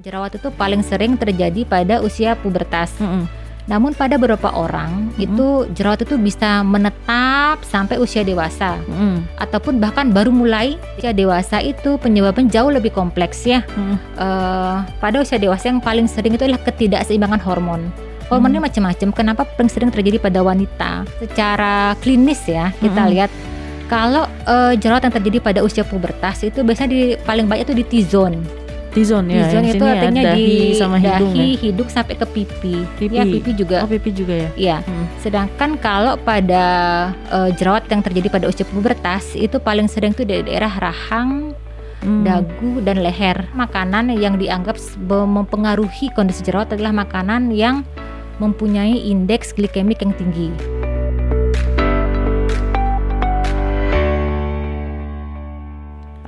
Jerawat itu paling sering terjadi pada usia pubertas. Mm-mm. Namun pada beberapa orang Mm-mm. itu jerawat itu bisa menetap sampai usia dewasa Mm-mm. ataupun bahkan baru mulai usia dewasa itu penyebabnya jauh lebih kompleks ya. Mm-mm. Eh, pada usia dewasa yang paling sering itu adalah ketidakseimbangan hormon. Hormonnya Hmm. macam-macam. Kenapa paling sering terjadi pada wanita? Secara klinis ya kita Mm-mm. lihat kalau eh, jerawat yang terjadi pada usia pubertas itu biasanya di paling banyak itu di T-zone. T-zone ya. T-zone itu ya, artinya dahi di sama hidung dahi, ya. hidung sampai ke pipi. Pipi. Ya, pipi juga. Oh, pipi juga ya. Iya. Mm. Sedangkan kalau pada eh, jerawat yang terjadi pada usia pubertas itu paling sering tuh di daerah rahang, Mm. dagu dan leher. Makanan yang dianggap mempengaruhi kondisi jerawat adalah makanan yang mempunyai indeks glikemik yang tinggi.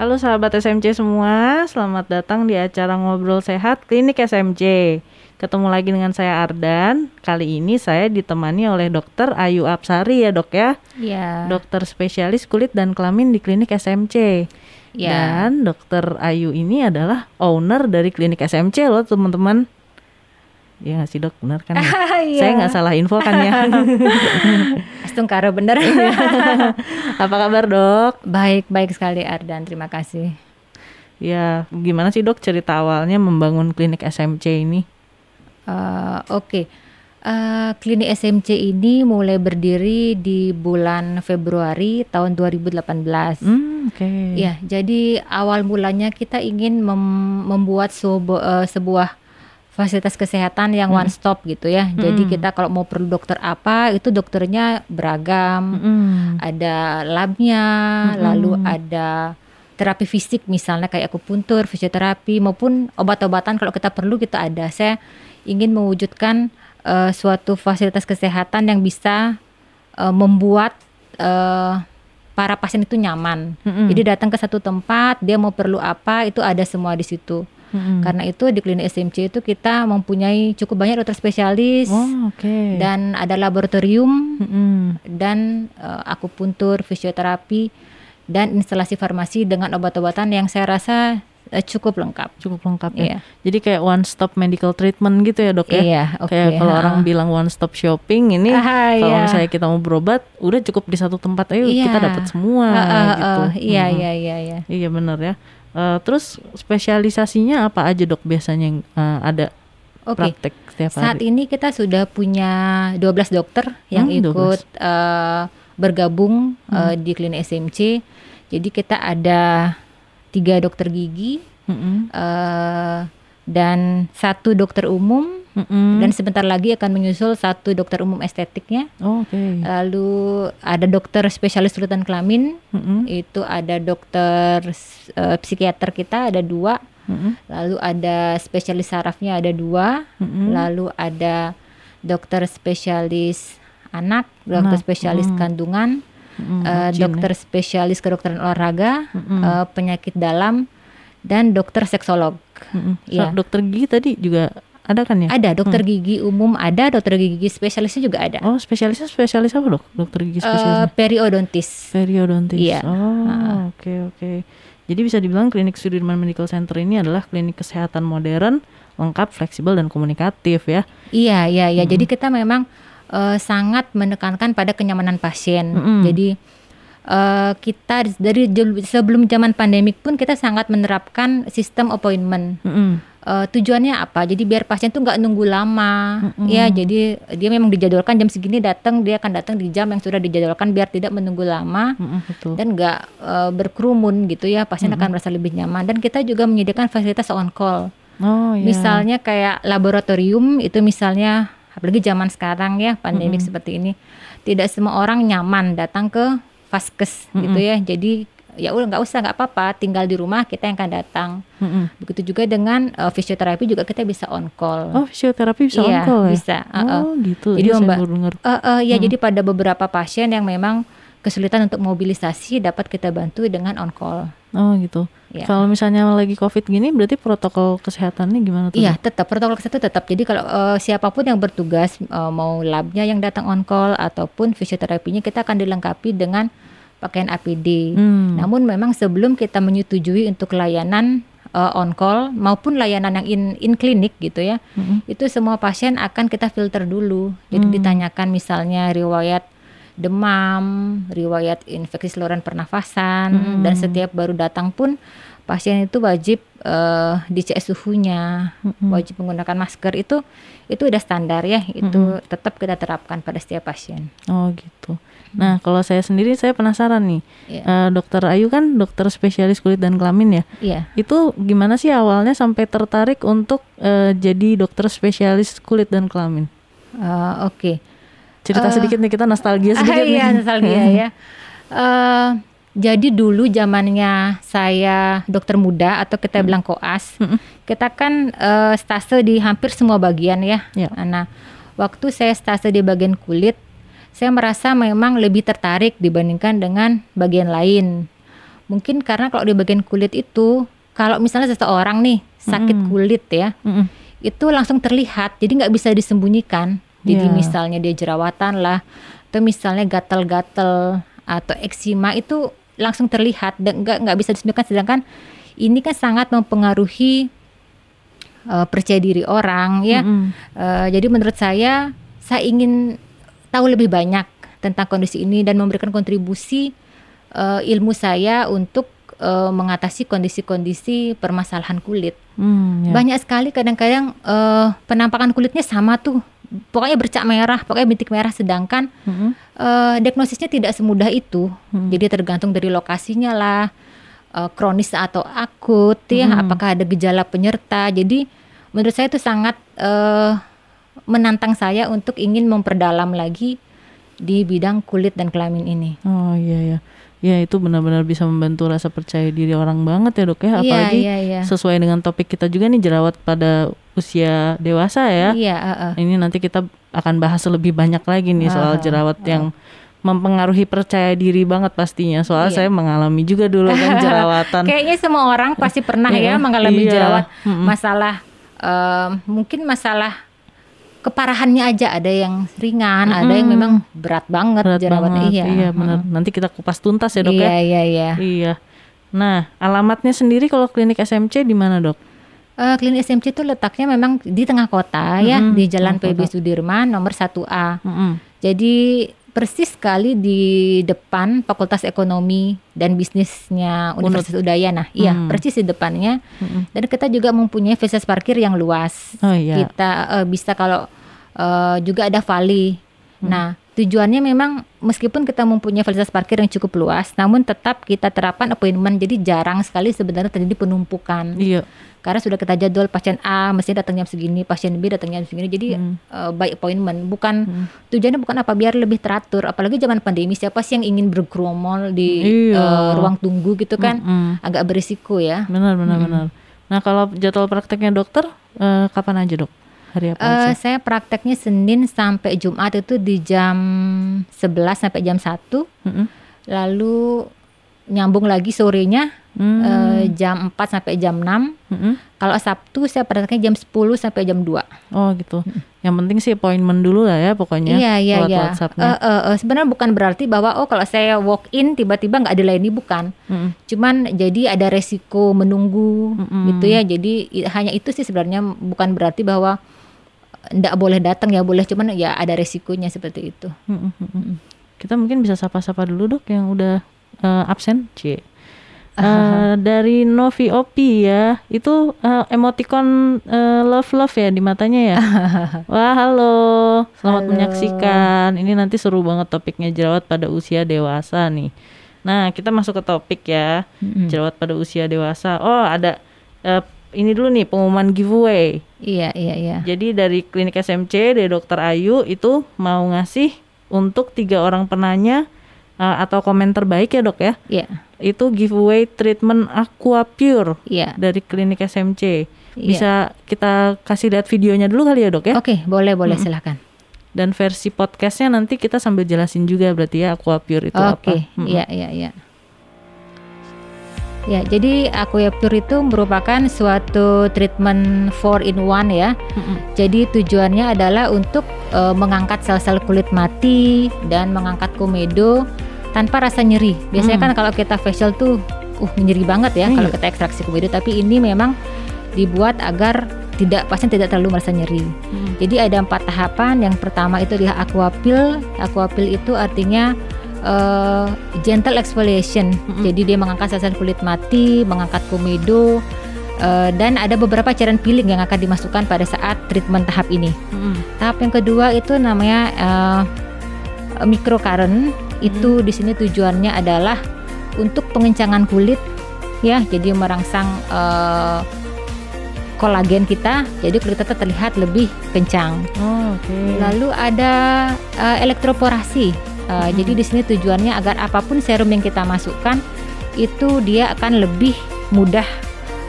Halo sahabat SMC semua, selamat datang di acara Ngobrol Sehat Klinik SMC. Ketemu lagi dengan saya Ardan. Kali ini saya ditemani oleh Dokter Ayu Apsari ya dok ya, Iya. dokter spesialis kulit dan kelamin di Klinik SMC. Iya. Dan Dokter Ayu ini adalah owner dari Klinik SMC loh teman-teman. Ya nggak sih dok, benar kan? ya? Iya. Saya nggak salah info kan ya? Astungkara bener. Apa kabar dok? baik, baik sekali Ardan. Terima kasih. Ya gimana sih dok cerita awalnya membangun Klinik SMC ini? Eh, Oke, Eh, klinik SMC ini mulai berdiri di bulan Februari tahun 2018. Hmm, oke. Ya, jadi awal mulanya kita ingin mem- membuat sebu- eh, sebuah fasilitas kesehatan yang one stop gitu ya. Jadi Mm-mm. kita kalau mau perlu dokter apa, itu dokternya beragam. Mm-mm. Ada labnya, Mm-mm. lalu ada terapi fisik misalnya kayak akupuntur, fisioterapi maupun obat-obatan kalau kita perlu kita ada. Saya ingin mewujudkan eh, suatu fasilitas kesehatan yang bisa eh, membuat eh, para pasien itu nyaman. Mm-mm. Jadi datang ke satu tempat, dia mau perlu apa, itu ada semua di situ. Mm-mm. Karena itu di klinik SMC itu kita mempunyai cukup banyak dokter spesialis Oh, oke. dan ada laboratorium Mm-mm. dan eh, akupuntur, fisioterapi dan instalasi farmasi dengan obat-obatan yang saya rasa eh, cukup lengkap. cukup lengkap ya. Iya. Jadi kayak one stop medical treatment gitu ya dok ya. Iya, oke. Kayak kalau orang bilang one stop shopping ini Ah, kalau iya. misalnya kita mau berobat udah cukup di satu tempat ayo Iya. kita dapat semua gitu. iya, iya, iya, iya. Iya benar ya. Eh, terus spesialisasinya apa aja dok biasanya yang eh, ada Oke. praktek setiap Saat hari? ini kita sudah punya 12 dokter yang Hmm, 12. ikut eh, bergabung Hmm. eh, di klinik SMC. Jadi kita ada tiga dokter gigi Mm-mm. eh, dan satu dokter umum Mm-mm. dan sebentar lagi akan menyusul satu dokter umum estetiknya. Oh, oke. Lalu ada dokter spesialis kulit dan kelamin, Mm-mm. itu ada dokter eh, psikiater kita ada dua, Mm-mm. lalu ada spesialis sarafnya ada dua, Mm-mm. lalu ada dokter spesialis anak, dokter Anak, spesialis mm. kandungan, eh, Jin ya. dokter spesialis kedokteran olahraga, Mm-mm. eh, penyakit dalam, dan dokter seksolog. So, iya. dokter gigi tadi juga ada kan ya? Ada dokter gigi umum, ada dokter gigi spesialisnya juga ada. Oh, spesialisnya spesialis apa dok? Dokter gigi Eh, spesialisnya? periodontis. Periodontis. iya. Oh, oke oke. Jadi bisa dibilang klinik Sudirman Medical Center ini adalah klinik kesehatan modern, lengkap, fleksibel dan komunikatif ya. Iya, iya, iya. Jadi kita memang eh, sangat menekankan pada kenyamanan pasien. Mm-mm. Jadi eh, kita dari sebelum zaman pandemik pun kita sangat menerapkan sistem appointment. Mm-mm. Eh, tujuannya apa? Jadi biar pasien tuh nggak nunggu lama, Mm-mm. ya. Jadi dia memang dijadwalkan jam segini datang, dia akan datang di jam yang sudah dijadwalkan biar tidak menunggu lama Mm-mm, betul. dan nggak eh, berkerumun gitu ya. Pasien akan merasa lebih nyaman. Dan kita juga menyediakan fasilitas on call. Oh iya. Misalnya kayak laboratorium itu misalnya apalagi zaman sekarang ya pandemik seperti ini tidak semua orang nyaman datang ke vaskes gitu ya. Jadi ya udah nggak usah nggak apa-apa tinggal di rumah kita yang akan datang. Mm-mm. Begitu juga dengan eh, fisioterapi juga kita bisa on call. Oh fisioterapi bisa Iya, on call ya? bisa. Oh gitu. Jadi saya Mbak-. Eh, eh, ya jadi pada beberapa pasien yang memang kesulitan untuk mobilisasi dapat kita bantu dengan on call. Oh gitu. Ya. Kalau misalnya lagi covid gini, berarti protokol kesehatannya gimana tuh? Iya, tetap protokol kesehatan tetap. Jadi kalau eh, siapa pun yang bertugas eh, mau labnya yang datang on call ataupun fisioterapinya kita akan dilengkapi dengan pakaian APD. Hmm. Namun memang sebelum kita menyetujui untuk layanan uh, on call maupun layanan yang in in klinik gitu ya. Mm-mm. Itu semua pasien akan kita filter dulu. Jadi Hmm. ditanyakan misalnya riwayat demam, riwayat infeksi saluran pernafasan Hmm. dan setiap baru datang pun pasien itu wajib eh, dicek suhunya, Mm-mm. wajib menggunakan masker itu itu udah standar ya. Itu tetap kita terapkan pada setiap pasien. Oh gitu. Nah kalau saya sendiri saya penasaran nih, Iya. Eh, dokter Ayu kan dokter spesialis kulit dan kelamin ya. Iya. Itu gimana sih awalnya sampai tertarik untuk eh, jadi dokter spesialis kulit dan kelamin? Eh, Oke. Cerita Eh, sedikit nih kita nostalgia sedikit Ah, iya, nih. nostalgia ya. Eh, jadi dulu zamannya saya dokter muda atau kita bilang koas, Mm-mm. kita kan eh, stase di hampir semua bagian ya. Ya. Nah, waktu saya stase di bagian kulit, saya merasa memang lebih tertarik dibandingkan dengan bagian lain. Mungkin karena kalau di bagian kulit itu, kalau misalnya seseorang nih sakit Mm-mm. kulit ya, Mm-mm. itu langsung terlihat jadi nggak bisa disembunyikan jadi Ya. misalnya dia jerawatan lah atau misalnya gatal-gatal atau eksima itu langsung terlihat dan nggak nggak bisa disembunyikan sedangkan ini kan sangat mempengaruhi eh, percaya diri orang ya Mm-mm. Eh, jadi menurut saya saya ingin tahu lebih banyak tentang kondisi ini dan memberikan kontribusi eh, ilmu saya untuk eh, mengatasi kondisi-kondisi permasalahan kulit Hmm, ya. banyak sekali kadang-kadang eh, penampakan kulitnya sama tuh pokoknya bercak merah pokoknya bintik merah sedangkan Mm-mm. eh, diagnosisnya tidak semudah itu Hmm. jadi tergantung dari lokasinya lah eh, kronis atau akut ya Hmm. apakah ada gejala penyerta jadi menurut saya itu sangat eh, menantang saya untuk ingin memperdalam lagi di bidang kulit dan kelamin ini Oh iya ya. Ya itu benar-benar bisa membantu rasa percaya diri orang banget ya dok ya. iya Apalagi iya iya sesuai dengan topik kita juga nih jerawat pada usia dewasa ya. iya eh, eh. Ini nanti kita akan bahas lebih banyak lagi nih soal Ah, jerawat yang mempengaruhi percaya diri banget pastinya. Soal Iya. saya mengalami juga dulu kan jerawatan. Kayaknya semua orang pasti pernah ya Iya, mengalami iya. jerawat. Masalah em, mungkin masalah keparahannya aja ada yang ringan, ada yang memang berat banget Berat jerawatnya. banget. Iya, Iya, benar. Nanti kita kupas tuntas ya dok Iya, ya. iya, iya. Iya. Nah, alamatnya sendiri kalau klinik SMC di mana dok? Eh, klinik SMC itu letaknya memang di tengah kota ya, Mm-mm, di Jalan PB Sudirman nomor 1A. Mm-mm. Jadi persis sekali di depan Fakultas Ekonomi dan Bisnisnya Universitas Udayana. Iya, Hmm. persis di depannya. Mm-mm. Dan kita juga mempunyai fasilitas parkir yang luas. Oh iya. Kita eh, bisa kalau eh, juga ada vali. Nah, tujuannya memang meskipun kita mempunyai fasilitas parkir yang cukup luas, namun tetap kita terapkan appointment. Jadi jarang sekali sebenarnya terjadi penumpukan. Iya. Karena sudah kita jadwal pasien A mesti datang jam segini, pasien B datang jam segini. Jadi Hmm. eh, by appointment. Bukan Hmm. tujuannya bukan apa biar lebih teratur. Apalagi zaman pandemi siapa sih yang ingin bergeromol di Iya. eh, ruang tunggu gitu kan? Mm-mm. Agak berisiko ya. Benar, benar, benar. Nah, kalau jadwal prakteknya dokter eh, kapan aja, Dok? Hari apa Eh, aja? saya prakteknya Senin sampai Jumat itu di jam 11 sampai jam 1 Mm-mm. lalu nyambung lagi sorenya Hmm. eh, jam 4 sampai jam 6 Mm-mm. kalau Sabtu saya prakteknya jam 10 sampai jam 2 Oh, gitu. Yang penting sih appointment dulu lah ya pokoknya. iya iya iya WhatsApp-nya. Eh, sebenarnya bukan berarti bahwa oh kalau saya walk in tiba-tiba nggak dilayani bukan Mm-mm. cuman jadi ada resiko menunggu Mm-mm. gitu ya jadi hanya itu sih sebenarnya bukan berarti bahwa ndak boleh datang ya boleh cuman ya ada resikonya seperti itu. Kita mungkin bisa sapa-sapa dulu dok yang udah eh, absen, C. Eh, dari Novi Opi ya, itu eh, emoticon eh, love love ya di matanya ya. Wah halo, selamat Halo. menyaksikan. Ini nanti seru banget topiknya jerawat pada usia dewasa nih. Nah kita masuk ke topik ya, Mm-mm. jerawat pada usia dewasa. Oh ada eh, ini dulu nih pengumuman giveaway. iya iya iya Jadi dari klinik SMC dari Dokter Ayu itu mau ngasih untuk tiga orang penanya uh, atau komen terbaik ya dok ya. iya Itu giveaway treatment Aqua Pure iya dari klinik SMC. Iya. Bisa kita kasih lihat videonya dulu kali ya dok ya. oke boleh boleh silahkan Dan versi podcastnya nanti kita sambil jelasin juga berarti ya Aqua Pure itu apa. Oke, Mm-mm. iya iya iya. Ya, jadi Aquapure itu merupakan suatu treatment 4 in 1 ya. Mm-mm. Jadi tujuannya adalah untuk eh, mengangkat sel-sel kulit mati dan mengangkat komedo tanpa rasa nyeri. Biasanya Hmm. kan kalau kita facial tuh uh nyeri banget ya Iya. kalau kita ekstraksi komedo tapi ini memang dibuat agar tidak pasien tidak terlalu merasa nyeri. Mm. Jadi ada empat tahapan. Yang pertama itu adalah aquapil. Aquapil itu artinya eh, gentle exfoliation. Mm-mm. Jadi dia mengangkat sel-sel kulit mati, mengangkat komedo, eh, dan ada beberapa cairan peeling yang akan dimasukkan pada saat treatment tahap ini. Mm. Tahap yang kedua itu namanya eh, microcurrent. Itu di sini tujuannya adalah untuk pengencangan kulit, ya. Jadi merangsang eh, kolagen kita, jadi kulit kita terlihat lebih kencang. Oh, oke. Lalu ada eh, elektroporasi. Eh, Mhm. Jadi di sini tujuannya agar apa pun serum yang kita masukkan itu dia akan lebih mudah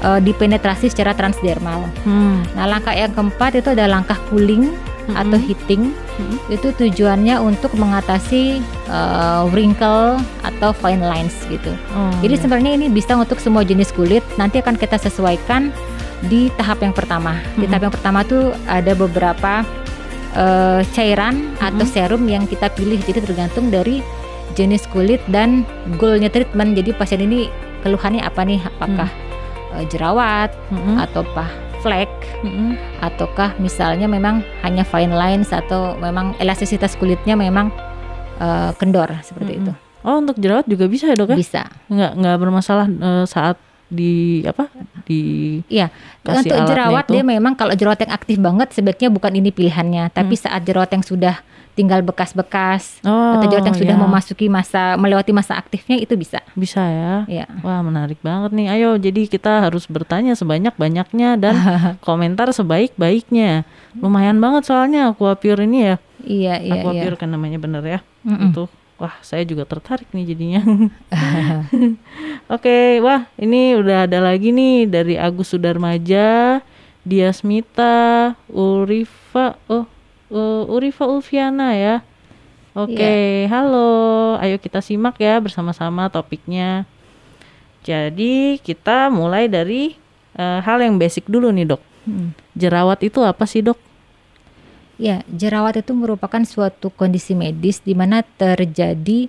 eh, dipenetrasi secara transdermal. Hmm. Nah, langkah yang keempat itu ada langkah cooling atau Mm-mm. heating. Mhm. Itu tujuannya untuk mengatasi eh, wrinkle atau fine lines gitu. Oh, Jadi iya. sebenarnya ini bisa untuk semua jenis kulit. Nanti akan kita sesuaikan di tahap yang pertama. Di Mhm. tahap yang pertama tuh ada beberapa eh, cairan atau Mhm. serum yang kita pilih. Jadi tergantung dari jenis kulit dan goalnya treatment. Jadi pasien ini keluhannya apa nih? Apakah eh, jerawat Mm-mm. atau apa flek Mm-mm. ataukah misalnya memang hanya fine lines atau memang elastisitas kulitnya memang eh, kendor seperti Mm-mm. itu. Oh, untuk jerawat juga bisa ya, Dok ya? Bisa. Nggak nggak bermasalah eh, saat di apa? Di Iya, Untuk jerawat itu? dia memang kalau jerawat yang aktif banget sebaiknya bukan ini pilihannya, tapi saat jerawat yang sudah tinggal bekas-bekas Oh, atau jerawat yang sudah ya. memasuki masa melewati masa aktifnya itu bisa. bisa ya. Ya. Wah, menarik banget nih. Ayo, jadi kita harus bertanya sebanyak-banyaknya dan komentar sebaik-baiknya. Lumayan banget soalnya Aquapure ini ya. Iya, iya, iya. Aquapure kan namanya bener ya. Mm-mm. Itu. Wah, saya juga tertarik nih jadinya. Oke, wah ini udah ada lagi nih dari Agus Sudarmaja, Diasmita, Urifa, oh uh, Urifa Ulfiana ya. Oke, halo. Ayo kita simak ya bersama-sama topiknya. Jadi kita mulai dari eh, hal yang basic dulu nih dok. Mm. Jerawat itu apa sih dok? Ya, jerawat itu merupakan suatu kondisi medis di mana terjadi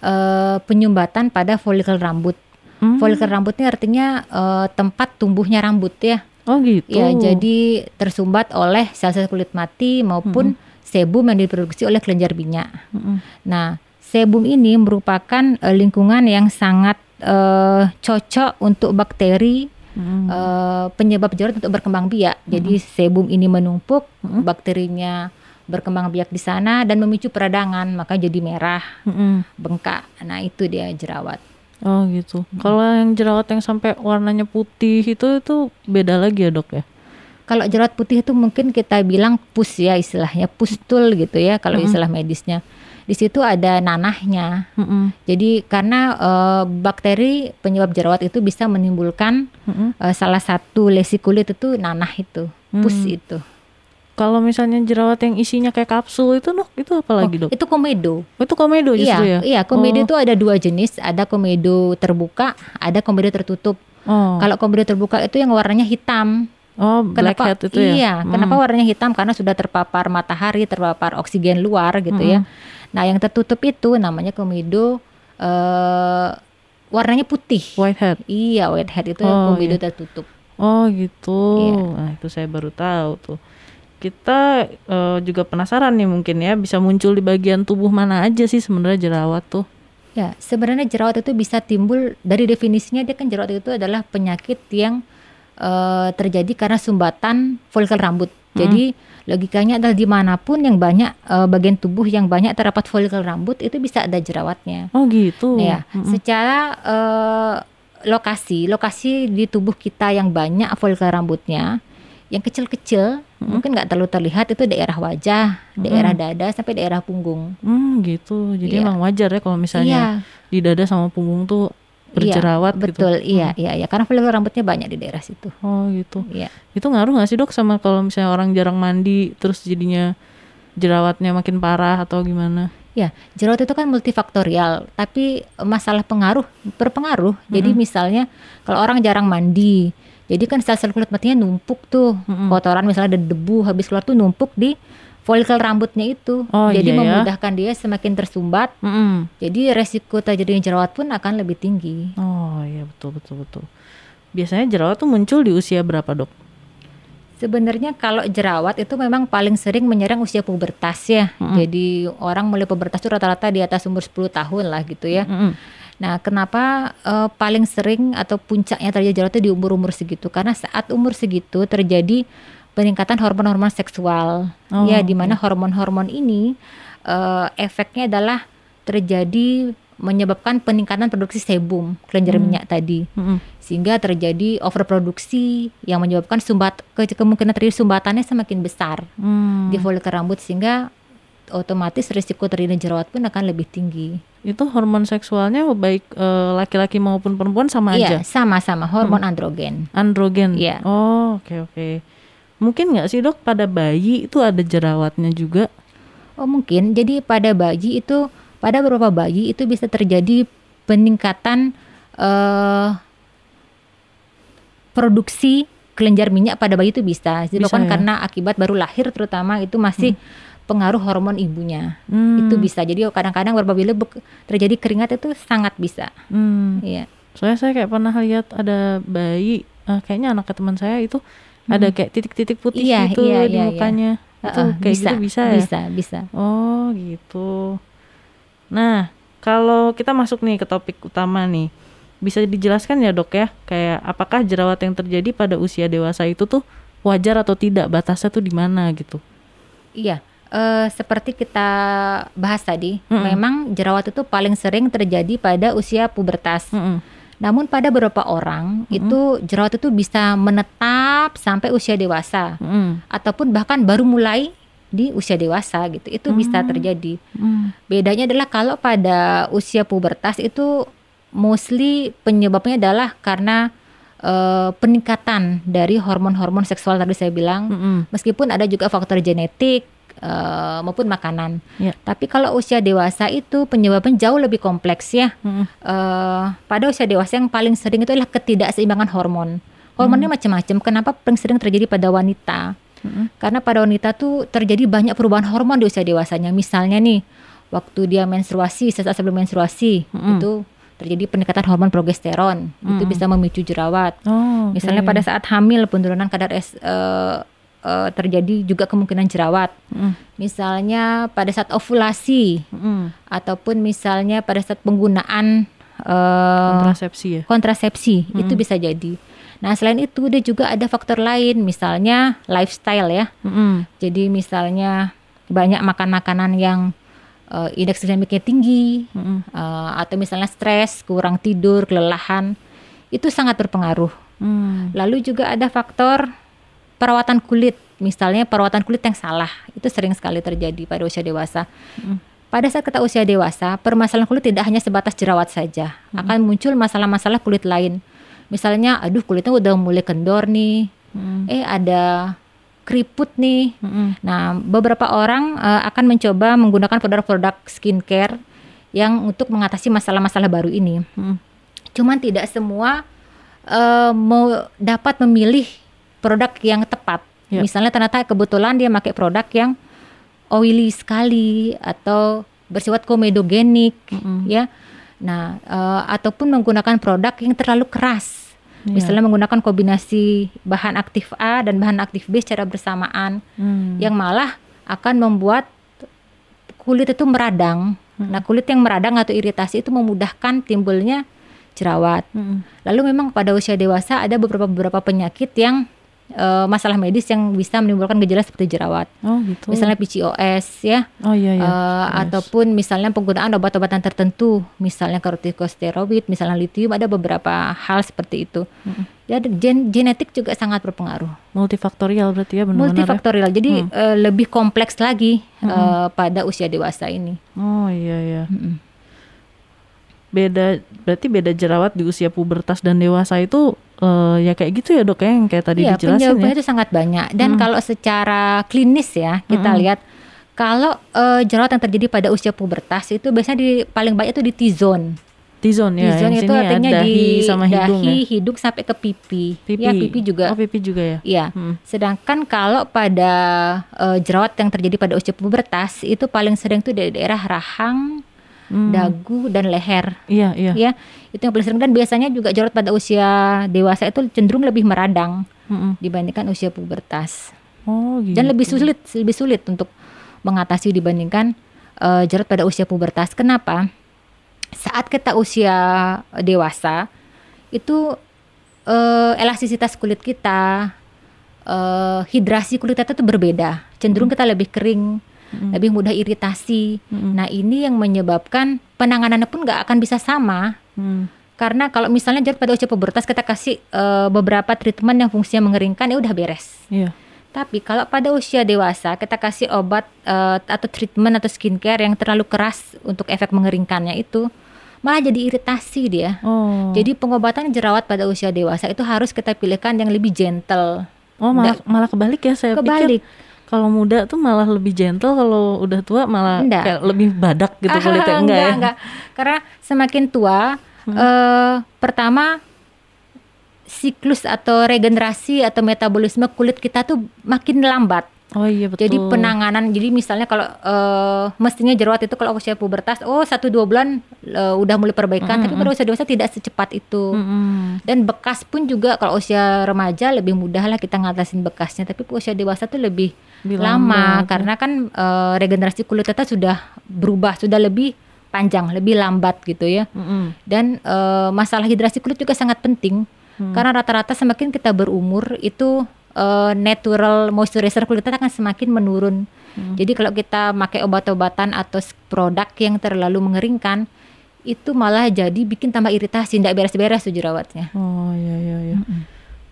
eh, penyumbatan pada folikel rambut. Hmm. Folikel rambut ini artinya eh, tempat tumbuhnya rambut ya. Oh gitu. Ya, jadi tersumbat oleh sel-sel kulit mati maupun sebum yang diproduksi oleh kelenjar minyak. Mm-mm. Nah, sebum ini merupakan eh, lingkungan yang sangat eh, cocok untuk bakteri Mm-mm. eh, penyebab jerawat untuk berkembang biak. Jadi sebum ini menumpuk, Mm-mm. bakterinya berkembang biak di sana dan memicu peradangan, maka jadi merah, Mm-mm. bengkak. Nah, itu dia jerawat. Oh gitu. Kalau yang jerawat yang sampai warnanya putih itu itu beda lagi ya dok ya? Kalau jerawat putih itu mungkin kita bilang pus ya istilahnya, pustul gitu ya kalau istilah medisnya. Di situ ada nanahnya. Mm-mm. Jadi karena eh, bakteri penyebab jerawat itu bisa menimbulkan Mm-mm. eh, salah satu lesi kulit itu nanah itu, pus Hmm. itu. Kalau misalnya jerawat yang isinya kayak kapsul itu dok, itu apa lagi Oh, dok? Itu komedo. Oh, itu komedo justru iya, ya? iya, komedo Oh. itu ada dua jenis, ada komedo terbuka, ada komedo tertutup. Oh, Kalau komedo terbuka itu yang warnanya hitam. oh Kenapa? hat itu ya? Iya, Mm. kenapa warnanya hitam? Karena sudah terpapar matahari, terpapar oksigen luar gitu ya. Nah, yang tertutup itu namanya komedo eh warnanya putih. White hat. Iya, white head itu Oh, komedo iya. tertutup. Oh gitu. Iya. Nah itu saya baru tahu tuh. Kita eh, juga penasaran nih mungkin ya bisa muncul di bagian tubuh mana aja sih sebenarnya jerawat tuh? Ya, sebenarnya jerawat itu bisa timbul dari definisinya dia kan jerawat itu adalah penyakit yang eh, terjadi karena sumbatan folikel rambut. Jadi logikanya adalah di mana pun yang banyak eh, bagian tubuh yang banyak terdapat folikel rambut itu bisa ada jerawatnya. Oh gitu. Ya, Mm-mm. secara eh, lokasi, lokasi di tubuh kita yang banyak folikel rambutnya, yang kecil-kecil mungkin nggak terlalu terlihat itu daerah wajah, daerah dada sampai daerah punggung. Hmm gitu. Jadi Iya. emang wajar ya kalau misalnya Iya. di dada sama punggung tuh berjerawat iya, gitu. betul, iya, iya, iya, karena folikel rambutnya banyak di daerah situ. Oh gitu. Iya. Itu ngaruh nggak sih dok sama kalau misalnya orang jarang mandi terus jadinya jerawatnya makin parah atau gimana? Ya, jerawat itu kan multifaktorial, tapi masalah pengaruh berpengaruh. Jadi misalnya kalau orang jarang mandi, jadi kan sel-sel kulit matinya numpuk tuh, Mm-mm. kotoran misalnya ada debu habis keluar tuh numpuk di folikel rambutnya itu. Oh, jadi iya ya. memudahkan dia semakin tersumbat. Mm-mm. Jadi resiko terjadinya jerawat pun akan lebih tinggi. Oh iya betul betul betul. Biasanya jerawat tuh muncul di usia berapa dok? Sebenarnya kalau jerawat itu memang paling sering menyerang usia pubertas ya. Mm-mm. Jadi orang mulai pubertas itu rata-rata di atas umur 10 tahun lah gitu ya. Mm-mm. Nah, kenapa eh, paling sering atau puncaknya terjadi jerawat itu di umur-umur segitu? Karena saat umur segitu terjadi peningkatan hormon-hormon seksual. Oh, ya, di mana hormon-hormon ini eh, efeknya adalah terjadi menyebabkan peningkatan produksi sebum kelenjar Hmm. minyak tadi Mm-mm. sehingga terjadi overproduksi yang menyebabkan sumbat ke- kemungkinan terjadi sumbatannya semakin besar Hmm. di folikel rambut sehingga otomatis risiko terjadi jerawat pun akan lebih tinggi. Itu hormon seksualnya baik eh, laki-laki maupun perempuan sama Iya, aja. sama-sama hormon androgen. Androgen. Iya. Oh oke oke. Mungkin nggak sih dok pada bayi itu ada jerawatnya juga? Oh mungkin. Jadi pada bayi itu pada beberapa bayi itu bisa terjadi peningkatan eh produksi kelenjar minyak pada bayi itu bisa. Disebabkan Bisa ya? karena akibat baru lahir terutama itu masih pengaruh hormon ibunya. Hmm. Itu bisa. Jadi kadang-kadang beberapa bila bek- terjadi keringat itu sangat bisa. Hmm. Iya. Soalnya saya kayak pernah lihat ada bayi, eh, kayaknya anaknya teman saya itu ada kayak titik-titik putih Iya, gitu iya, di iya, iya. mukanya. Itu Heeh, kayak gitu bisa ya? Bisa, bisa. Oh gitu. Nah kalau kita masuk nih ke topik utama nih, bisa dijelaskan ya dok ya, kayak apakah jerawat yang terjadi pada usia dewasa itu tuh wajar atau tidak, batasnya tuh di mana gitu? Iya, eh, seperti kita bahas tadi, Mm-mm. memang jerawat itu paling sering terjadi pada usia pubertas. Mm-mm. Namun pada beberapa orang itu jerawat itu bisa menetap sampai usia dewasa Mm-mm. ataupun bahkan baru mulai di usia dewasa gitu. Itu bisa terjadi. Mm. Bedanya adalah kalau pada usia pubertas itu mostly penyebabnya adalah karena eh, peningkatan dari hormon-hormon seksual tadi saya bilang. Mm-mm. Meskipun ada juga faktor genetik eh, maupun makanan. Ya. Tapi kalau usia dewasa itu penyebabnya jauh lebih kompleks ya. Mm-mm. Eh, pada usia dewasa yang paling sering itu adalah ketidakseimbangan hormon. Hormonnya macam-macam. Kenapa paling sering terjadi pada wanita? Mm-mm. Karena pada wanita tuh terjadi banyak perubahan hormon di usia dewasanya. Misalnya nih, waktu dia menstruasi, sesaat sebelum menstruasi, Mm-mm. itu terjadi peningkatan hormon progesteron. Itu Mm-mm. bisa memicu jerawat. Oh, oke. Misalnya pada saat hamil penurunan kadar es eh, eh, terjadi juga kemungkinan jerawat. Mm-mm. Misalnya pada saat ovulasi Mm-mm. ataupun misalnya pada saat penggunaan eh, kontrasepsi ya. kontrasepsi itu bisa jadi. Nah selain itu dia juga ada faktor lain, misalnya lifestyle ya. Mm-mm. Jadi misalnya banyak makan makanan yang eh, indeks glikemiknya tinggi, Mm-mm. eh, atau misalnya stres, kurang tidur, kelelahan, itu sangat berpengaruh. Mm. Lalu juga ada faktor perawatan kulit, misalnya perawatan kulit yang salah, itu sering sekali terjadi pada usia dewasa. Mm. Pada saat kita usia dewasa, permasalahan kulit tidak hanya sebatas jerawat saja, akan muncul masalah-masalah kulit lain. Misalnya, aduh kulitnya udah mulai kendor nih, Mm. eh ada keriput nih. Mm-mm. Nah, beberapa orang eh, akan mencoba menggunakan produk-produk skincare yang untuk mengatasi masalah-masalah baru ini. Mm. Cuman tidak semua eh, mau dapat memilih produk yang tepat. Ya. Misalnya ternyata kebetulan dia pakai produk yang oily sekali atau bersifat komedogenik, Mm-mm. ya. Nah, eh, ataupun menggunakan produk yang terlalu keras. Iya. Misalnya menggunakan kombinasi bahan aktif A dan bahan aktif B secara bersamaan Mm. yang malah akan membuat kulit itu meradang. Nah, kulit yang meradang atau iritasi itu memudahkan timbulnya jerawat. Mm-mm. Lalu memang pada usia dewasa ada beberapa beberapa penyakit yang eh, masalah medis yang bisa menimbulkan gejala seperti jerawat. Oh gitu. Misalnya PCOS ya, Oh iya eh, ya. Yes. ataupun misalnya penggunaan obat-obatan tertentu, misalnya kortikosteroid, misalnya litium, ada beberapa hal seperti itu. Ya, gen- genetik juga sangat berpengaruh. multifaktorial berarti ya benar-benar. ya? multifaktorial jadi eh, lebih kompleks lagi eh, pada usia dewasa ini Oh iya ya. Mm-mm. Beda berarti beda jerawat di usia pubertas dan dewasa itu eh, ya kayak gitu ya dok ya yang kayak tadi Iya, dijelasin penyebabnya ya. itu sangat banyak dan kalau secara klinis ya kita Mm-mm. lihat kalau eh, jerawat yang terjadi pada usia pubertas itu biasanya di paling banyak itu di T-zone T-zone ya. T-zone itu ya, artinya dahi di sama hidung dahi, ya. hidung sampai ke pipi. Pipi. Ya, pipi juga. Oh, pipi juga ya. Iya. Hmm. Sedangkan kalau pada eh, jerawat yang terjadi pada usia pubertas itu paling sering tuh dari daerah rahang, Hmm. dagu dan leher. Iya, iya. Ya, itu yang paling sering dan biasanya juga jerawat pada usia dewasa itu cenderung lebih meradang Mm-mm. dibandingkan usia pubertas. Oh, gitu. Dan lebih sulit, lebih sulit untuk mengatasi dibandingkan eh, jerawat pada usia pubertas. Kenapa? Saat kita usia dewasa itu eh, elastisitas kulit kita, eh, hidrasi kulit kita itu berbeda. Cenderung kita lebih kering, Mm-mm. lebih mudah iritasi. Mm-mm. Nah ini yang menyebabkan penanganannya pun nggak akan bisa sama. Hmm. Karena kalau misalnya jerawat pada usia pubertas kita kasih eh, beberapa treatment yang fungsinya mengeringkan ya udah beres. Iya. Tapi kalau pada usia dewasa kita kasih obat eh, atau treatment atau skincare yang terlalu keras untuk efek mengeringkannya itu malah jadi iritasi dia. Oh. Jadi pengobatan jerawat pada usia dewasa itu harus kita pilihkan yang lebih gentle. oh, malah malah kebalik ya saya pikir Kebalik. Kalau muda tuh malah lebih gentle, kalau udah tua malah Enggak. kayak lebih badak gitu Ah, kulitnya enggak, ya? enggak. Karena semakin tua eh, pertama siklus atau regenerasi atau metabolisme kulit kita tuh makin lambat. Oh iya betul. Jadi penanganan, jadi misalnya kalau eh, mestinya jerawat itu kalau usia pubertas, oh satu dua bulan eh, udah mulai perbaikan, tapi pada usia dewasa tidak secepat itu. Mm-mm. Dan bekas pun juga kalau usia remaja lebih mudah lah kita ngatasin bekasnya, tapi usia dewasa tuh lebih, Lebih lama karena kan eh, regenerasi kulit kita sudah berubah, sudah lebih panjang, lebih lambat gitu ya. Mm-mm. Dan eh, masalah hidrasi kulit juga sangat penting Hmm. karena rata-rata semakin kita berumur itu eh, natural moisturizer kulit kita akan semakin menurun. Hmm. Jadi kalau kita pakai obat-obatan atau produk yang terlalu mengeringkan itu malah jadi bikin tambah iritasi, tidak beres-beres tuh jerawatnya. Oh iya iya iya.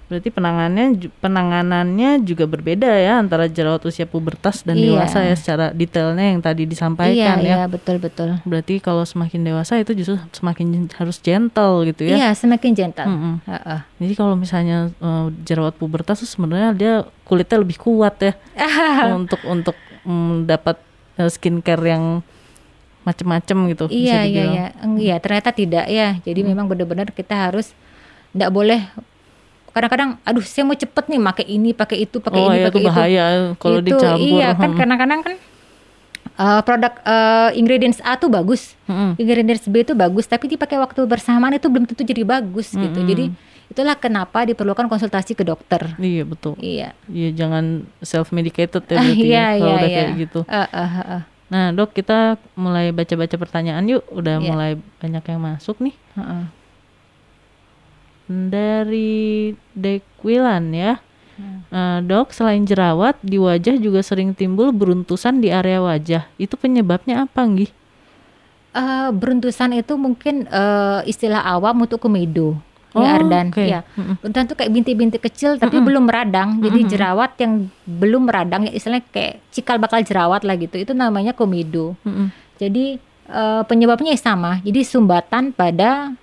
Berarti penanganannya penanganannya juga berbeda ya antara jerawat usia pubertas dan Iya. dewasa ya secara detailnya yang tadi Iya, disampaikan ya. iya, betul betul. Berarti kalau semakin dewasa itu justru semakin harus gentle gitu ya. Iya, semakin gentle. Mm-mm. Heeh. Jadi kalau misalnya eh, jerawat pubertas tuh sebenarnya dia kulitnya lebih kuat ya untuk untuk mm, dapat eh, skincare yang macem-macem gitu. Iya iya iya, iya ternyata tidak ya. Jadi memang benar-benar kita harus tidak boleh. Kadang-kadang, aduh saya mau cepet nih pakai ini, pakai itu, pakai Oh ini, iya pakai itu itu. bahaya kalau dicampur. Iya kan Hmm. kadang-kadang kan eh, produk eh, ingredients A tuh bagus, Mm-mm. ingredients B itu bagus, tapi dipakai waktu bersamaan itu belum tentu jadi bagus gitu. Mm-mm. Jadi itulah kenapa diperlukan konsultasi ke dokter. Iya betul. Iya. Iya jangan self medicated ya Ah, berarti iya, ya, kalau iya, udah iya. kayak gitu. Eh, eh, eh, eh. Nah dok kita mulai baca-baca pertanyaan yuk. Udah Iya. mulai banyak yang masuk nih. Heeh. Dari Dekwilan ya. Hmm. Eh, dok selain jerawat di wajah juga sering timbul beruntusan di area wajah. Itu penyebabnya apa Nggih? Eh, beruntusan itu mungkin eh, istilah awam untuk komedo. Oh, ya Ardan, oke. ya. Beruntusan itu kayak bintik-bintik kecil tapi belum meradang. Jadi jerawat yang belum meradang ya istilahnya kayak cikal bakal jerawat lah gitu. Itu namanya komedo. Mm-mm. Jadi eh, penyebabnya ya sama. Jadi sumbatan pada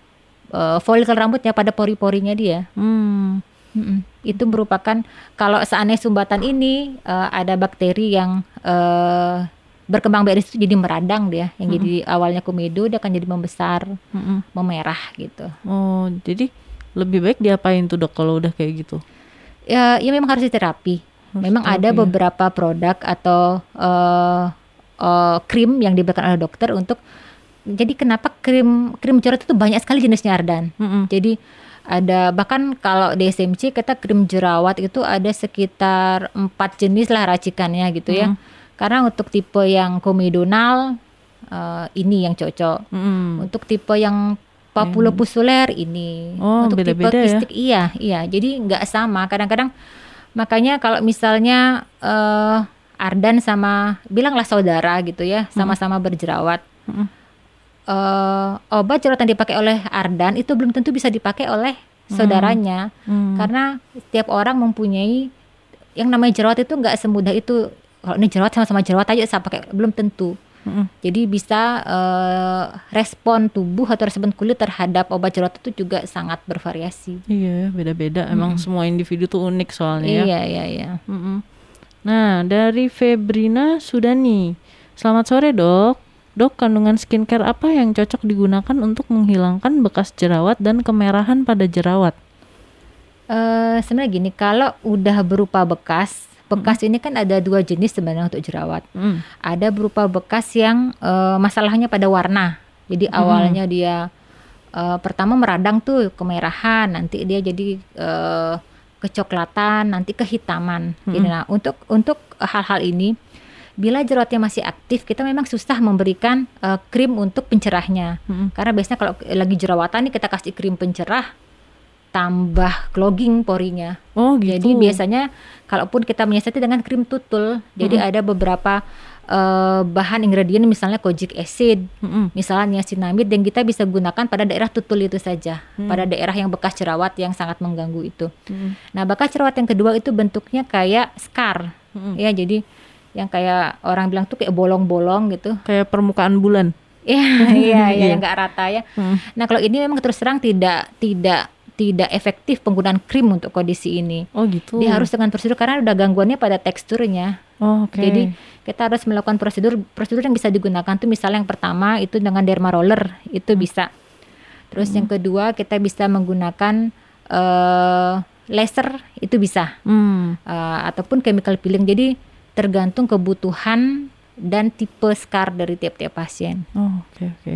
eh, folikel rambutnya pada pori-porinya dia. Hmm. Mm-mm. Itu merupakan kalau seandainya sumbatan ini eh, ada bakteri yang eh, berkembang biak di situ jadi meradang dia. Yang jadi awalnya komedo dia akan jadi membesar, Mm-mm. memerah gitu. Oh jadi lebih baik diapain tuh dok kalau udah kayak gitu? Ya, ya memang harus diterapi. Harus memang ada terapi ya. beberapa produk atau eh, eh, krim yang diberikan oleh dokter untuk jadi kenapa krim krim jerawat itu banyak sekali jenisnya Ardan. Mm-mm. Jadi ada bahkan kalau di SMC kita krim jerawat itu ada sekitar empat jenis lah racikannya gitu ya. Karena untuk tipe yang komedonal eh, ini yang cocok. Mm-mm. Untuk tipe yang papulopustuler ini. Oh, Untuk tipe beda-beda ya? kistik iya, iya. Jadi nggak sama. Kadang-kadang makanya kalau misalnya eh Ardan sama bilanglah saudara gitu ya, sama-sama berjerawat. Mm-mm. Eh obat jerawat yang dipakai oleh Ardan itu belum tentu bisa dipakai oleh saudaranya Hmm. karena setiap orang mempunyai yang namanya jerawat itu nggak semudah itu kalau ini jerawat sama-sama jerawat aja saya pakai belum tentu Mm-mm. jadi bisa eh, respon tubuh atau respon kulit terhadap obat jerawat itu juga sangat bervariasi Iya, beda-beda. Emang semua individu tuh unik soalnya ya. iya iya iya Mm-mm. Nah, dari Febrina Sudani. Selamat sore, Dok. Dok, kandungan skincare apa yang cocok digunakan untuk menghilangkan bekas jerawat dan kemerahan pada jerawat? Eh, sebenarnya gini, kalau udah berupa bekas, bekas ini kan ada dua jenis sebenarnya untuk jerawat. Mm. Ada berupa bekas yang eh, masalahnya pada warna. Jadi awalnya dia eh, pertama meradang tuh kemerahan, nanti dia jadi eh, kecoklatan, nanti kehitaman. Jadi nah untuk untuk hal-hal ini bila jerawatnya masih aktif, kita memang susah memberikan eh, krim untuk pencerahnya. Mm-mm. Karena biasanya kalau lagi jerawatan nih kita kasih krim pencerah tambah clogging porinya. Oh gitu. Jadi biasanya kalaupun kita menyiasati dengan krim tutul, jadi ada beberapa eh, bahan ingredient misalnya kojic acid, Mm-mm. misalnya niacinamide yang kita bisa gunakan pada daerah tutul itu saja, pada daerah yang bekas jerawat yang sangat mengganggu itu. Mm-mm. Nah, bekas jerawat yang kedua itu bentuknya kayak scar. Mm-mm. Ya, jadi yang kayak orang bilang tuh kayak bolong-bolong gitu. Kayak permukaan bulan. Iya, iya, iya, Iya. yang nggak rata ya. Mm. Nah, kalau ini memang terus terang tidak tidak tidak efektif penggunaan krim untuk kondisi ini. Oh gitu. Dia harus dengan prosedur karena udah gangguannya pada teksturnya. Oh, oke. Jadi kita harus melakukan prosedur prosedur yang bisa digunakan tuh misalnya yang pertama itu dengan derma roller itu bisa. Terus yang kedua kita bisa menggunakan eh laser itu bisa Hmm. Eh, ataupun chemical peeling. Jadi tergantung kebutuhan dan tipe scar dari tiap-tiap pasien. Oh, oke oke.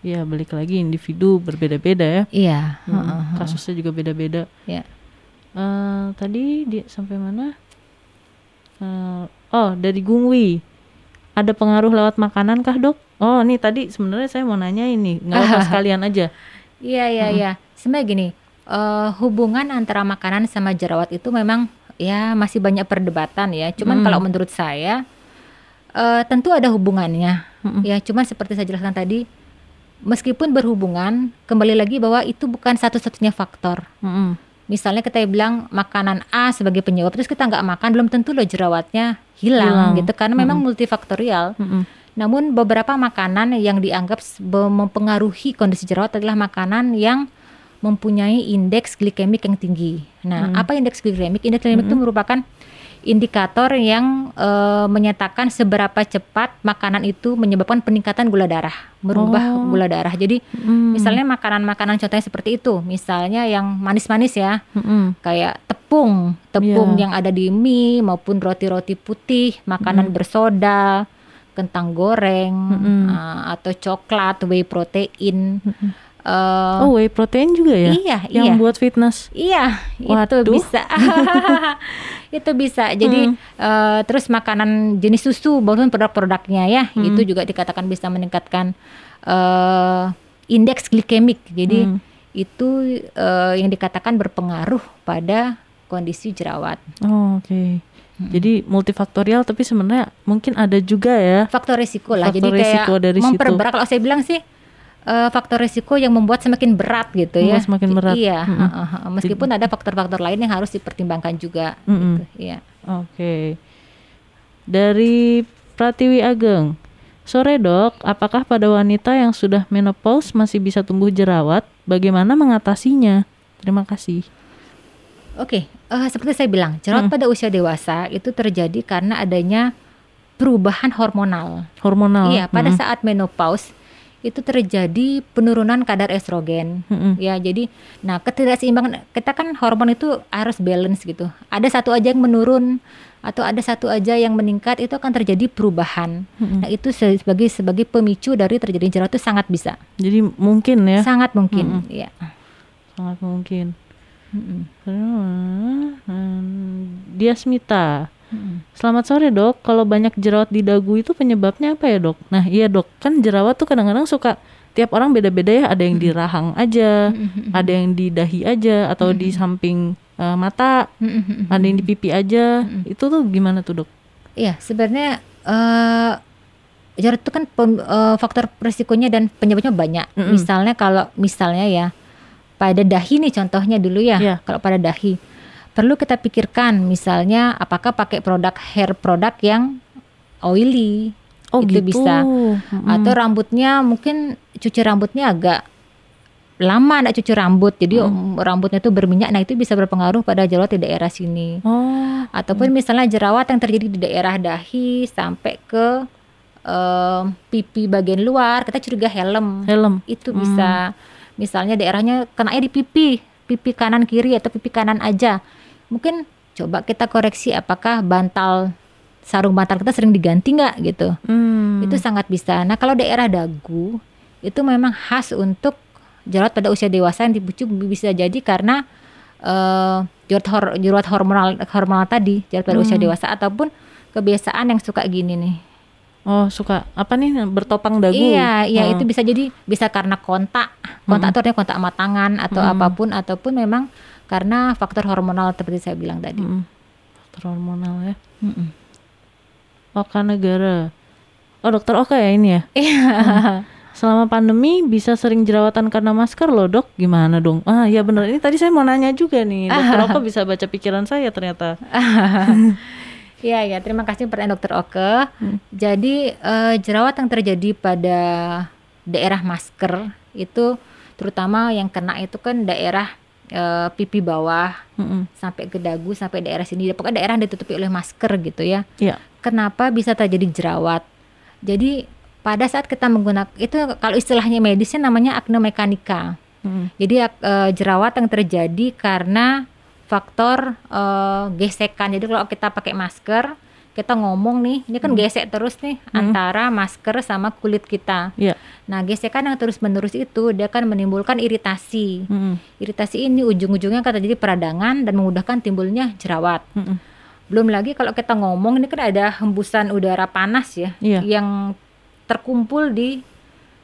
Iya, balik lagi individu berbeda-beda ya. Iya. Hmm, heeh, heeh. Kasusnya juga beda-beda. Ya. Eh, tadi di sampai mana? Eh, oh, dari Gungwi. Ada pengaruh lewat makanan kah, Dok? Oh, nih tadi sebenarnya saya mau nanya ini, nggak usah sekalian aja. Iya iya iya. Sebenarnya gini, eh, hubungan antara makanan sama jerawat itu memang ya masih banyak perdebatan ya. Cuman Mm. kalau menurut saya eh, tentu ada hubungannya. Mm-mm. Ya, cuman seperti saya jelaskan tadi, meskipun berhubungan, kembali lagi bahwa itu bukan satu-satunya faktor. Mm-mm. Misalnya kita bilang makanan A sebagai penyebab, terus kita nggak makan, belum tentu loh jerawatnya hilang, Hilang. gitu. Karena memang multifaktorial. Mm-mm. Namun beberapa makanan yang dianggap mempengaruhi kondisi jerawat adalah makanan yang mempunyai indeks glikemik yang tinggi. Nah, apa indeks glikemik? Indeks glikemik itu merupakan indikator yang eh, menyatakan seberapa cepat makanan itu menyebabkan peningkatan gula darah, merubah Oh. gula darah. Jadi Mm. misalnya makanan-makanan contohnya seperti itu, misalnya yang manis-manis ya, Mm-mm. kayak tepung, tepung Iya. yang ada di mie maupun roti-roti putih, makanan bersoda, kentang goreng, Mm-mm. uh, atau coklat, whey protein. Uh, Oh, whey protein juga ya? Iya, Yang iya. buat fitness. Iya, Waduh. itu bisa. itu bisa. Jadi uh, terus makanan jenis susu maupun produk-produknya ya, itu juga dikatakan bisa meningkatkan uh, indeks glikemik. Jadi Hmm. itu uh, yang dikatakan berpengaruh pada kondisi jerawat. Oh, oke. Jadi multifaktorial tapi sebenarnya mungkin ada juga ya. Faktor risiko lah. Faktor Jadi kayak risiko dari situ. memperberat. Kalau saya bilang sih eh, faktor risiko yang membuat semakin berat gitu ya. Membuat semakin berat. Iya. Mm-mm. heeh, heeh. Meskipun ada faktor-faktor lain yang harus dipertimbangkan juga. Mm-mm. Gitu. Iya. Oke. Dari Pratiwi Ageng. Sore dok, apakah pada wanita yang sudah menopause masih bisa tumbuh jerawat? Bagaimana mengatasinya? Terima kasih. Oke, eh, seperti saya bilang, jerawat pada usia dewasa itu terjadi karena adanya perubahan hormonal. Hormonal. Iya, pada Mm-mm. saat menopause itu terjadi penurunan kadar estrogen. Mm-mm. Ya, jadi nah ketidakseimbangan kita kan hormon itu harus balance gitu. Ada satu aja yang menurun atau ada satu aja yang meningkat itu akan terjadi perubahan. Mm-mm. Nah, itu se- sebagai sebagai pemicu dari terjadi jerawat itu sangat bisa. Jadi mungkin ya, Sangat mungkin, ya. sangat mungkin. Mm-mm. Hmm, Diasmita. Mm-mm. Selamat sore dok, kalau banyak jerawat di dagu itu penyebabnya apa ya dok? Nah iya dok, kan jerawat tuh kadang-kadang suka tiap orang beda-beda ya, ada yang di rahang aja, ada yang di dahi aja, atau di samping eh, mata, ada yang di pipi aja, itu tuh gimana tuh dok? Iya, sebenarnya eh jerawat itu kan pem- eh, faktor resikonya dan penyebabnya banyak. Misalnya kalau misalnya ya pada dahi nih contohnya dulu ya. Iya. Kalau pada dahi perlu kita pikirkan misalnya apakah pakai produk hair produk yang oily Oh itu gitu. bisa Mm-mm. atau rambutnya mungkin cuci rambutnya agak lama enggak cuci rambut jadi um, rambutnya itu berminyak nah itu bisa berpengaruh pada jerawat di daerah sini Oh, ataupun misalnya jerawat yang terjadi di daerah dahi sampai ke eh, pipi bagian luar, kita curiga helm. Helm. Itu bisa misalnya daerahnya kenanya di pipi, pipi kanan kiri atau pipi kanan aja. Mungkin coba kita koreksi apakah bantal sarung bantal kita sering diganti nggak gitu. Hmm. Itu sangat bisa. Nah, kalau daerah dagu itu memang khas untuk jerawat pada usia dewasa yang dipicu bisa jadi karena eh jerawat, hor- jerawat hormonal hormonal tadi, jerawat pada usia dewasa ataupun kebiasaan yang suka gini nih. Oh, suka apa nih bertopang dagu? Iya, iya Oh. itu bisa jadi bisa karena kontak, kontak itu artinya kontak sama tangan atau apa pun ataupun memang karena faktor hormonal seperti saya bilang tadi. Mm-mm. Faktor hormonal ya. Mm-mm. Oka negara. Oh, dokter Oka ya ini ya? Iya. Selama pandemi bisa sering jerawatan karena masker loh dok, gimana dong? Ah ya bener, ini tadi saya mau nanya juga nih, dokter Oka bisa baca pikiran saya ternyata. Iya ya, terima kasih pertanyaan Dokter Oke. Jadi eh, jerawat yang terjadi pada daerah masker itu terutama yang kena itu kan daerah eh, pipi bawah Mm-mm. sampai ke dagu sampai daerah sini. Pokoknya daerah yang ditutupi oleh masker gitu ya. Iya. Kenapa bisa terjadi jerawat? Jadi pada saat kita menggunakan itu kalau istilahnya medisnya namanya acne mekanika. Mm-mm. Jadi eh, jerawat yang terjadi karena faktor eh, gesekan. Jadi kalau kita pakai masker, kita ngomong nih, ini kan gesek terus nih antara masker sama kulit kita. Iya. Nah, gesekan yang terus-menerus itu dia akan menimbulkan iritasi. Mm-mm. Iritasi ini ujung-ujungnya akan terjadi peradangan dan memudahkan timbulnya jerawat. Mm-mm. Belum lagi kalau kita ngomong ini kan ada hembusan udara panas ya Iya. yang terkumpul di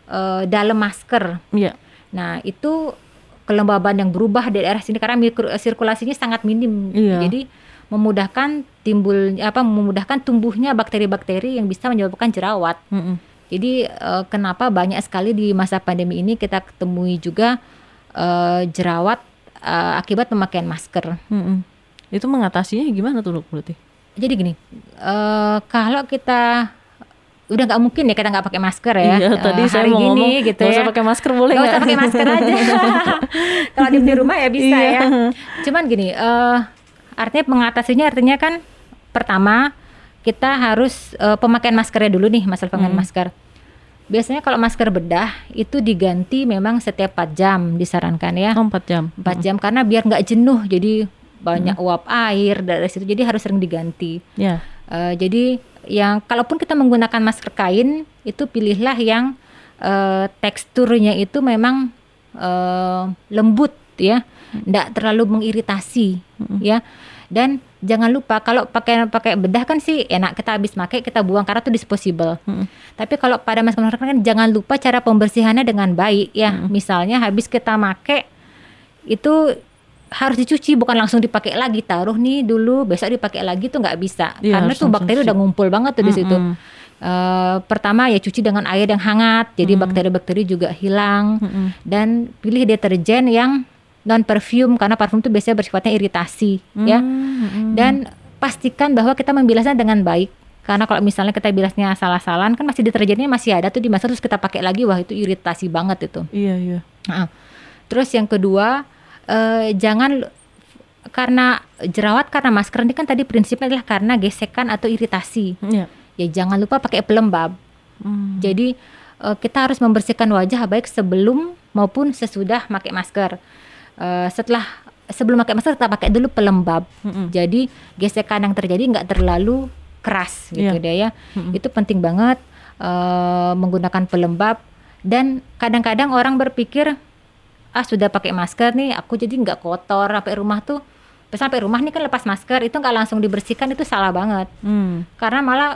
eh, dalam masker. Iya. Nah, itu kelembaban yang berubah di daerah sini karena mikro, sirkulasinya sangat minim. Iya. Jadi memudahkan timbul apa memudahkan tumbuhnya bakteri-bakteri yang bisa menyebabkan jerawat. Mm-mm. Jadi eh, kenapa banyak sekali di masa pandemi ini kita ketemui juga eh, jerawat eh, akibat pemakaian masker. Mm-mm. Itu mengatasinya gimana tuh dok berarti? Jadi gini, eh, kalau kita udah nggak mungkin ya kita nggak pakai masker ya. Iya, tadi saya hari mau gini ngomong gitu nggak ya. usah pakai masker boleh Nggak usah pakai masker aja. Kalau di rumah ya bisa Iya. ya. Cuman gini, eh artinya mengatasinya artinya kan pertama kita harus eh, pemakaian maskernya dulu nih masalah pemakaian Hmm. masker. Biasanya kalau masker bedah itu diganti memang setiap 4 jam disarankan ya. Oh, 4 jam. 4 jam karena biar nggak jenuh jadi Hmm. banyak uap air dari situ jadi harus sering diganti. Ya. Eh, jadi yang kalaupun kita menggunakan masker kain itu pilihlah yang eh, teksturnya itu memang eh, lembut ya, tidak terlalu mengiritasi ya. Dan jangan lupa kalau pakai pakai bedah kan sih enak kita habis pakai kita buang karena itu disposable. Mm-mm. Tapi kalau pada masker masker kan jangan lupa cara pembersihannya dengan baik ya. Misalnya habis kita pakai itu harus dicuci bukan langsung dipakai lagi taruh nih dulu besok dipakai lagi tuh nggak bisa Iya, karena tuh bakteri cuci. udah ngumpul banget tuh di situ. Eh, pertama ya cuci dengan air yang hangat jadi bakteri-bakteri juga hilang Mm-mm. dan pilih deterjen yang non perfume karena parfum itu biasanya bersifatnya iritasi ya Mm-mm. dan pastikan bahwa kita membilasnya dengan baik karena kalau misalnya kita bilasnya salah-salahan kan masih deterjennya masih ada tuh di masker terus kita pakai lagi wah itu iritasi banget itu Iya, iya. Nah, terus yang kedua eh, jangan karena jerawat karena masker ini kan tadi prinsipnya adalah karena gesekan atau iritasi Iya. ya jangan lupa pakai pelembab Mm. jadi eh, kita harus membersihkan wajah baik sebelum maupun sesudah pakai masker. Eh, setelah sebelum pakai masker kita pakai dulu pelembab. Mm-mm. Jadi gesekan yang terjadi nggak terlalu keras gitu Iya. deh ya. Itu penting banget eh, menggunakan pelembab dan kadang-kadang orang berpikir ah sudah pakai masker nih aku jadi nggak kotor sampai rumah tuh sampai rumah nih kan lepas masker itu nggak langsung dibersihkan itu salah banget Mm. karena malah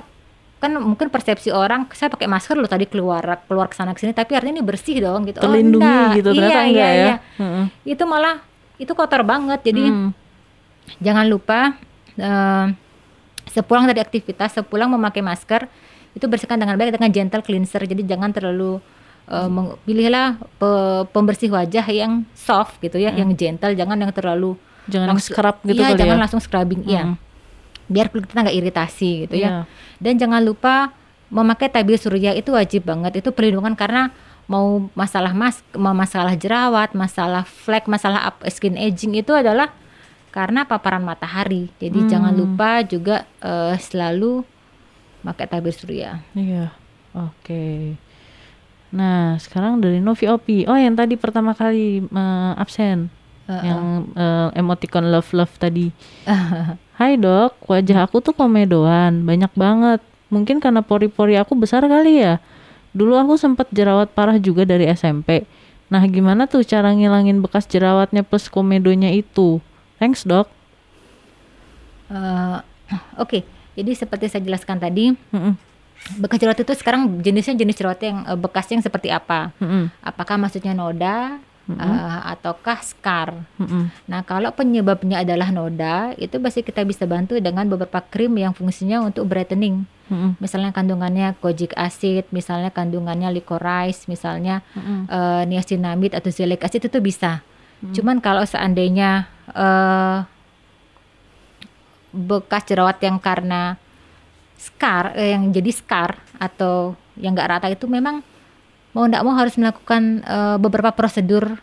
kan mungkin persepsi orang saya pakai masker loh tadi keluar keluar ke sana ke sini tapi artinya ini bersih dong gitu Terlindungi oh, enggak. gitu iya, ternyata iya, enggak ya. iya. Mm-mm. itu malah itu kotor banget jadi Mm. jangan lupa eh, sepulang dari aktivitas sepulang memakai masker itu bersihkan dengan baik dengan gentle cleanser jadi jangan terlalu meng- pilihlah pe- pembersih wajah yang soft gitu ya yang gentle jangan yang terlalu Jangan langsung- scrub gitu iya, kali jangan ya. langsung scrubbing iya Mm. Biar kulit kita nggak iritasi gitu Iya. ya dan jangan lupa memakai tabir surya itu wajib banget itu perlindungan karena mau masalah mas mau masalah jerawat masalah flek masalah up- skin aging itu adalah karena paparan matahari jadi Hmm. jangan lupa juga eh, selalu pakai tabir surya Iya. Oke. Nah, sekarang dari Novi Opi. Oh, yang tadi pertama kali eh, absen. Heeh. Yang eh, emoticon love love tadi. Hai dok, wajah aku tuh komedoan, banyak banget. Mungkin karena pori-pori aku besar kali ya. Dulu aku sempat jerawat parah juga dari SMP. Nah, gimana tuh cara ngilangin bekas jerawatnya plus komedonya itu? Thanks dok. Eh, Oke, jadi seperti saya jelaskan tadi, Mm-mm, bekas jerawat itu sekarang jenisnya jenis jerawat yang eh, bekasnya yang seperti apa? mm-mm, Apakah maksudnya noda eh, ataukah scar? mm-mm. Nah, kalau penyebabnya adalah noda, itu pasti kita bisa bantu dengan beberapa krim yang fungsinya untuk brightening. Mm-mm, Misalnya kandungannya kojic acid, misalnya kandungannya licorice, misalnya mm-mm. eh, niacinamide atau zeolic acid itu bisa. Cuman kalau seandainya eh, bekas jerawat yang karena scar, eh, yang jadi scar atau yang nggak rata itu memang mau nggak mau harus melakukan eh, beberapa prosedur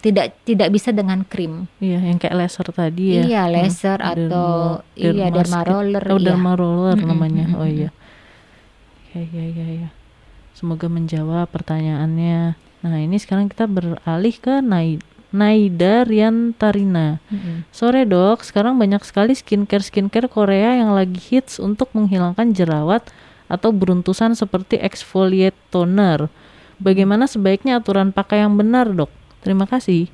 tidak tidak bisa dengan krim. Iya, yang kayak laser tadi ya. Iya, laser Hmm, atau derma- iya derma roller. Oh, iya. derma roller Mm-mm, namanya. mm-mm, Oh iya. Ya, ya, ya, ya. Semoga menjawab pertanyaannya. Nah, ini sekarang kita beralih ke Nai- Naida Riantarina. Mm-mm. Sore dok, sekarang banyak sekali skincare-skincare Korea yang lagi hits untuk menghilangkan jerawat atau beruntusan seperti exfoliate toner. Bagaimana sebaiknya aturan pakai yang benar dok? Terima kasih.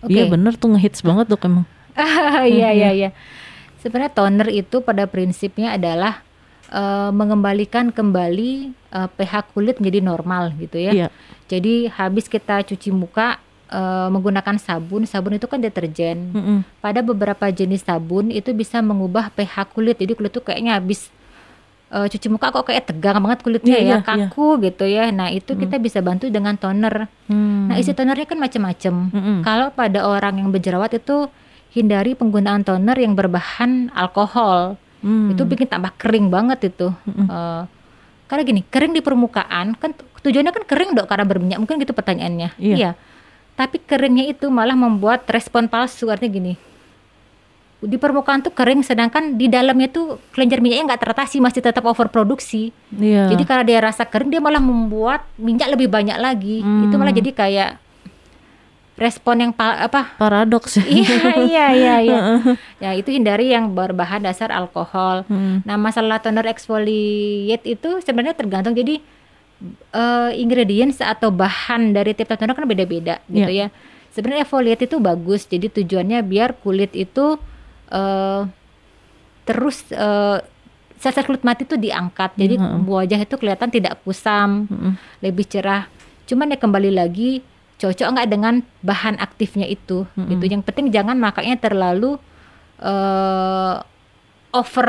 Oke. Iya bener tuh ngehits banget dok emang. Iya iya iya. Sebenarnya toner itu pada prinsipnya adalah eh, mengembalikan kembali eh, pH kulit menjadi normal gitu ya. Iya. Jadi habis kita cuci muka eh, menggunakan sabun, sabun itu kan deterjen. Mm-mm. Pada beberapa jenis sabun itu bisa mengubah pH kulit. Jadi kulit tuh kayaknya habis eh, cuci muka kok kayak tegang banget kulitnya Iya, ya, iya, iya. kaku gitu ya. Nah, itu kita bisa bantu dengan toner. Hmm. Nah, isi tonernya kan macam-macam. Mm-mm. Kalau pada orang yang berjerawat itu hindari penggunaan toner yang berbahan alkohol. Hmm. Itu bikin tambah kering banget itu. Eh, karena gini, kering di permukaan kan tu- tujuannya kan kering dok karena berminyak. Mungkin gitu pertanyaannya. Iya. Tapi keringnya itu malah membuat respon palsu. Artinya gini. Di permukaan tuh kering sedangkan di dalamnya tuh kelenjar minyaknya nggak teratasi masih tetap overproduksi. Iya. Jadi karena dia rasa kering dia malah membuat minyak lebih banyak lagi. Itu malah Hmm. jadi kayak respon yang pa- apa paradoks ya. iya iya iya iya. ya itu hindari yang berbahan dasar alkohol. Hmm. Nah masalah toner exfoliate itu sebenarnya tergantung jadi eh, ingredients atau bahan dari tiap toner kan beda-beda gitu ya. Sebenarnya exfoliate itu bagus jadi tujuannya biar kulit itu eh, terus eh, sel-sel kulit mati itu diangkat jadi wajah itu kelihatan tidak kusam Mm-mm. lebih cerah. Cuman ya kembali lagi cocok nggak dengan bahan aktifnya itu gitu. Yang penting jangan makanya terlalu eh over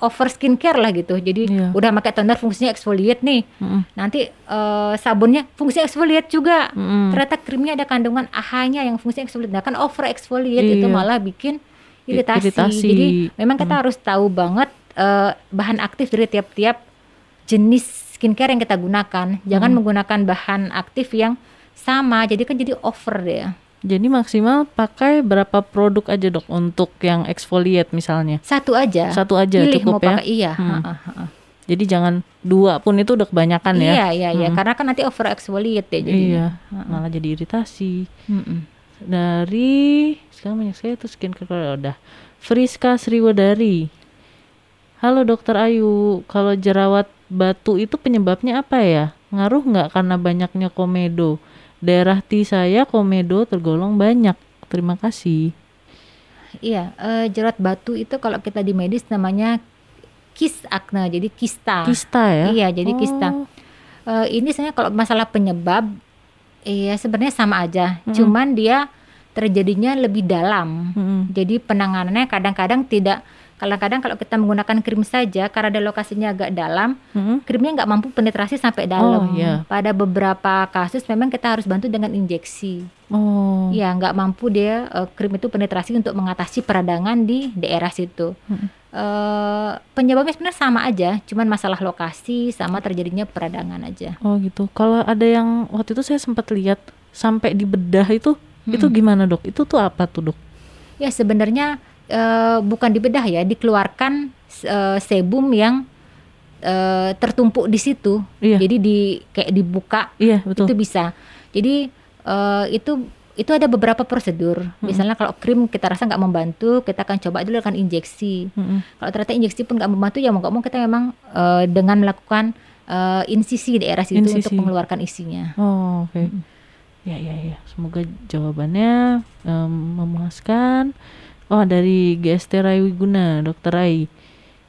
over skincare lah gitu. Jadi Iya. udah pakai toner fungsinya exfoliate nih. Mm-mm. Nanti eh, sabunnya fungsi exfoliate juga. Mm-mm. Ternyata krimnya ada kandungan AHA-nya yang fungsi exfoliate. Nah, kan over exfoliate itu Iya. malah bikin iritasi. iritasi. Jadi memang kita harus tahu banget eh, bahan aktif dari tiap-tiap jenis skincare yang kita gunakan. Jangan menggunakan bahan aktif yang sama. Jadi kan jadi over deh. Jadi maksimal pakai berapa produk aja dok untuk yang exfoliate misalnya? Satu aja. Satu aja Pilih cukup mau ya? pakai iya. Hmm. ha, ha, ha. Jadi jangan dua pun itu udah kebanyakan ya? Iya iya iya. Karena kan nanti over exfoliate ya jadi. Iya, malah jadi iritasi. Mm-mm. Dari sekarang banyak sekali tuh skincare Korea udah. Friska Sriwadari. Halo dokter Ayu, kalau jerawat batu itu penyebabnya apa ya? Ngaruh nggak karena banyaknya komedo? Daerah T saya komedo tergolong banyak. Terima kasih. Iya, eh, jerawat batu itu kalau kita di medis namanya kis akne, jadi kista. Kista ya? Iya, jadi kista. Oh. Eh, ini sebenarnya kalau masalah penyebab, iya sebenarnya sama aja. Cuman dia terjadinya lebih dalam. Mm-mm. Jadi penanganannya kadang-kadang tidak. Kadang-kadang kalau kita menggunakan krim saja, karena ada lokasinya agak dalam, Mm-mm. krimnya nggak mampu penetrasi sampai dalam. Oh, iya. Pada beberapa kasus memang kita harus bantu dengan injeksi. Oh. Iya, nggak mampu dia eh, krim itu penetrasi untuk mengatasi peradangan di daerah situ. Eh, penyebabnya sebenarnya sama aja, cuman masalah lokasi sama terjadinya peradangan aja. Oh gitu. Kalau ada yang waktu itu saya sempat lihat sampai di bedah itu, itu gimana dok? Itu tuh apa tuh dok? Ya sebenarnya eh, bukan di bedah ya, dikeluarkan eh, sebum yang eh, tertumpuk di situ. Iya. Jadi di kayak dibuka Iya, betul. itu bisa. Jadi eh, itu itu ada beberapa prosedur. Misalnya kalau krim kita rasa nggak membantu, kita akan coba dulu akan injeksi. Mm-mm. Kalau ternyata injeksi pun nggak membantu, ya mau nggak mau kita memang eh, dengan melakukan eh, insisi di daerah situ untuk Insisi. mengeluarkan isinya. Oh, oke. Ya, ya, ya. Semoga jawabannya em, memuaskan. Oh, dari GST Rai Wiguna, Dokter Rai.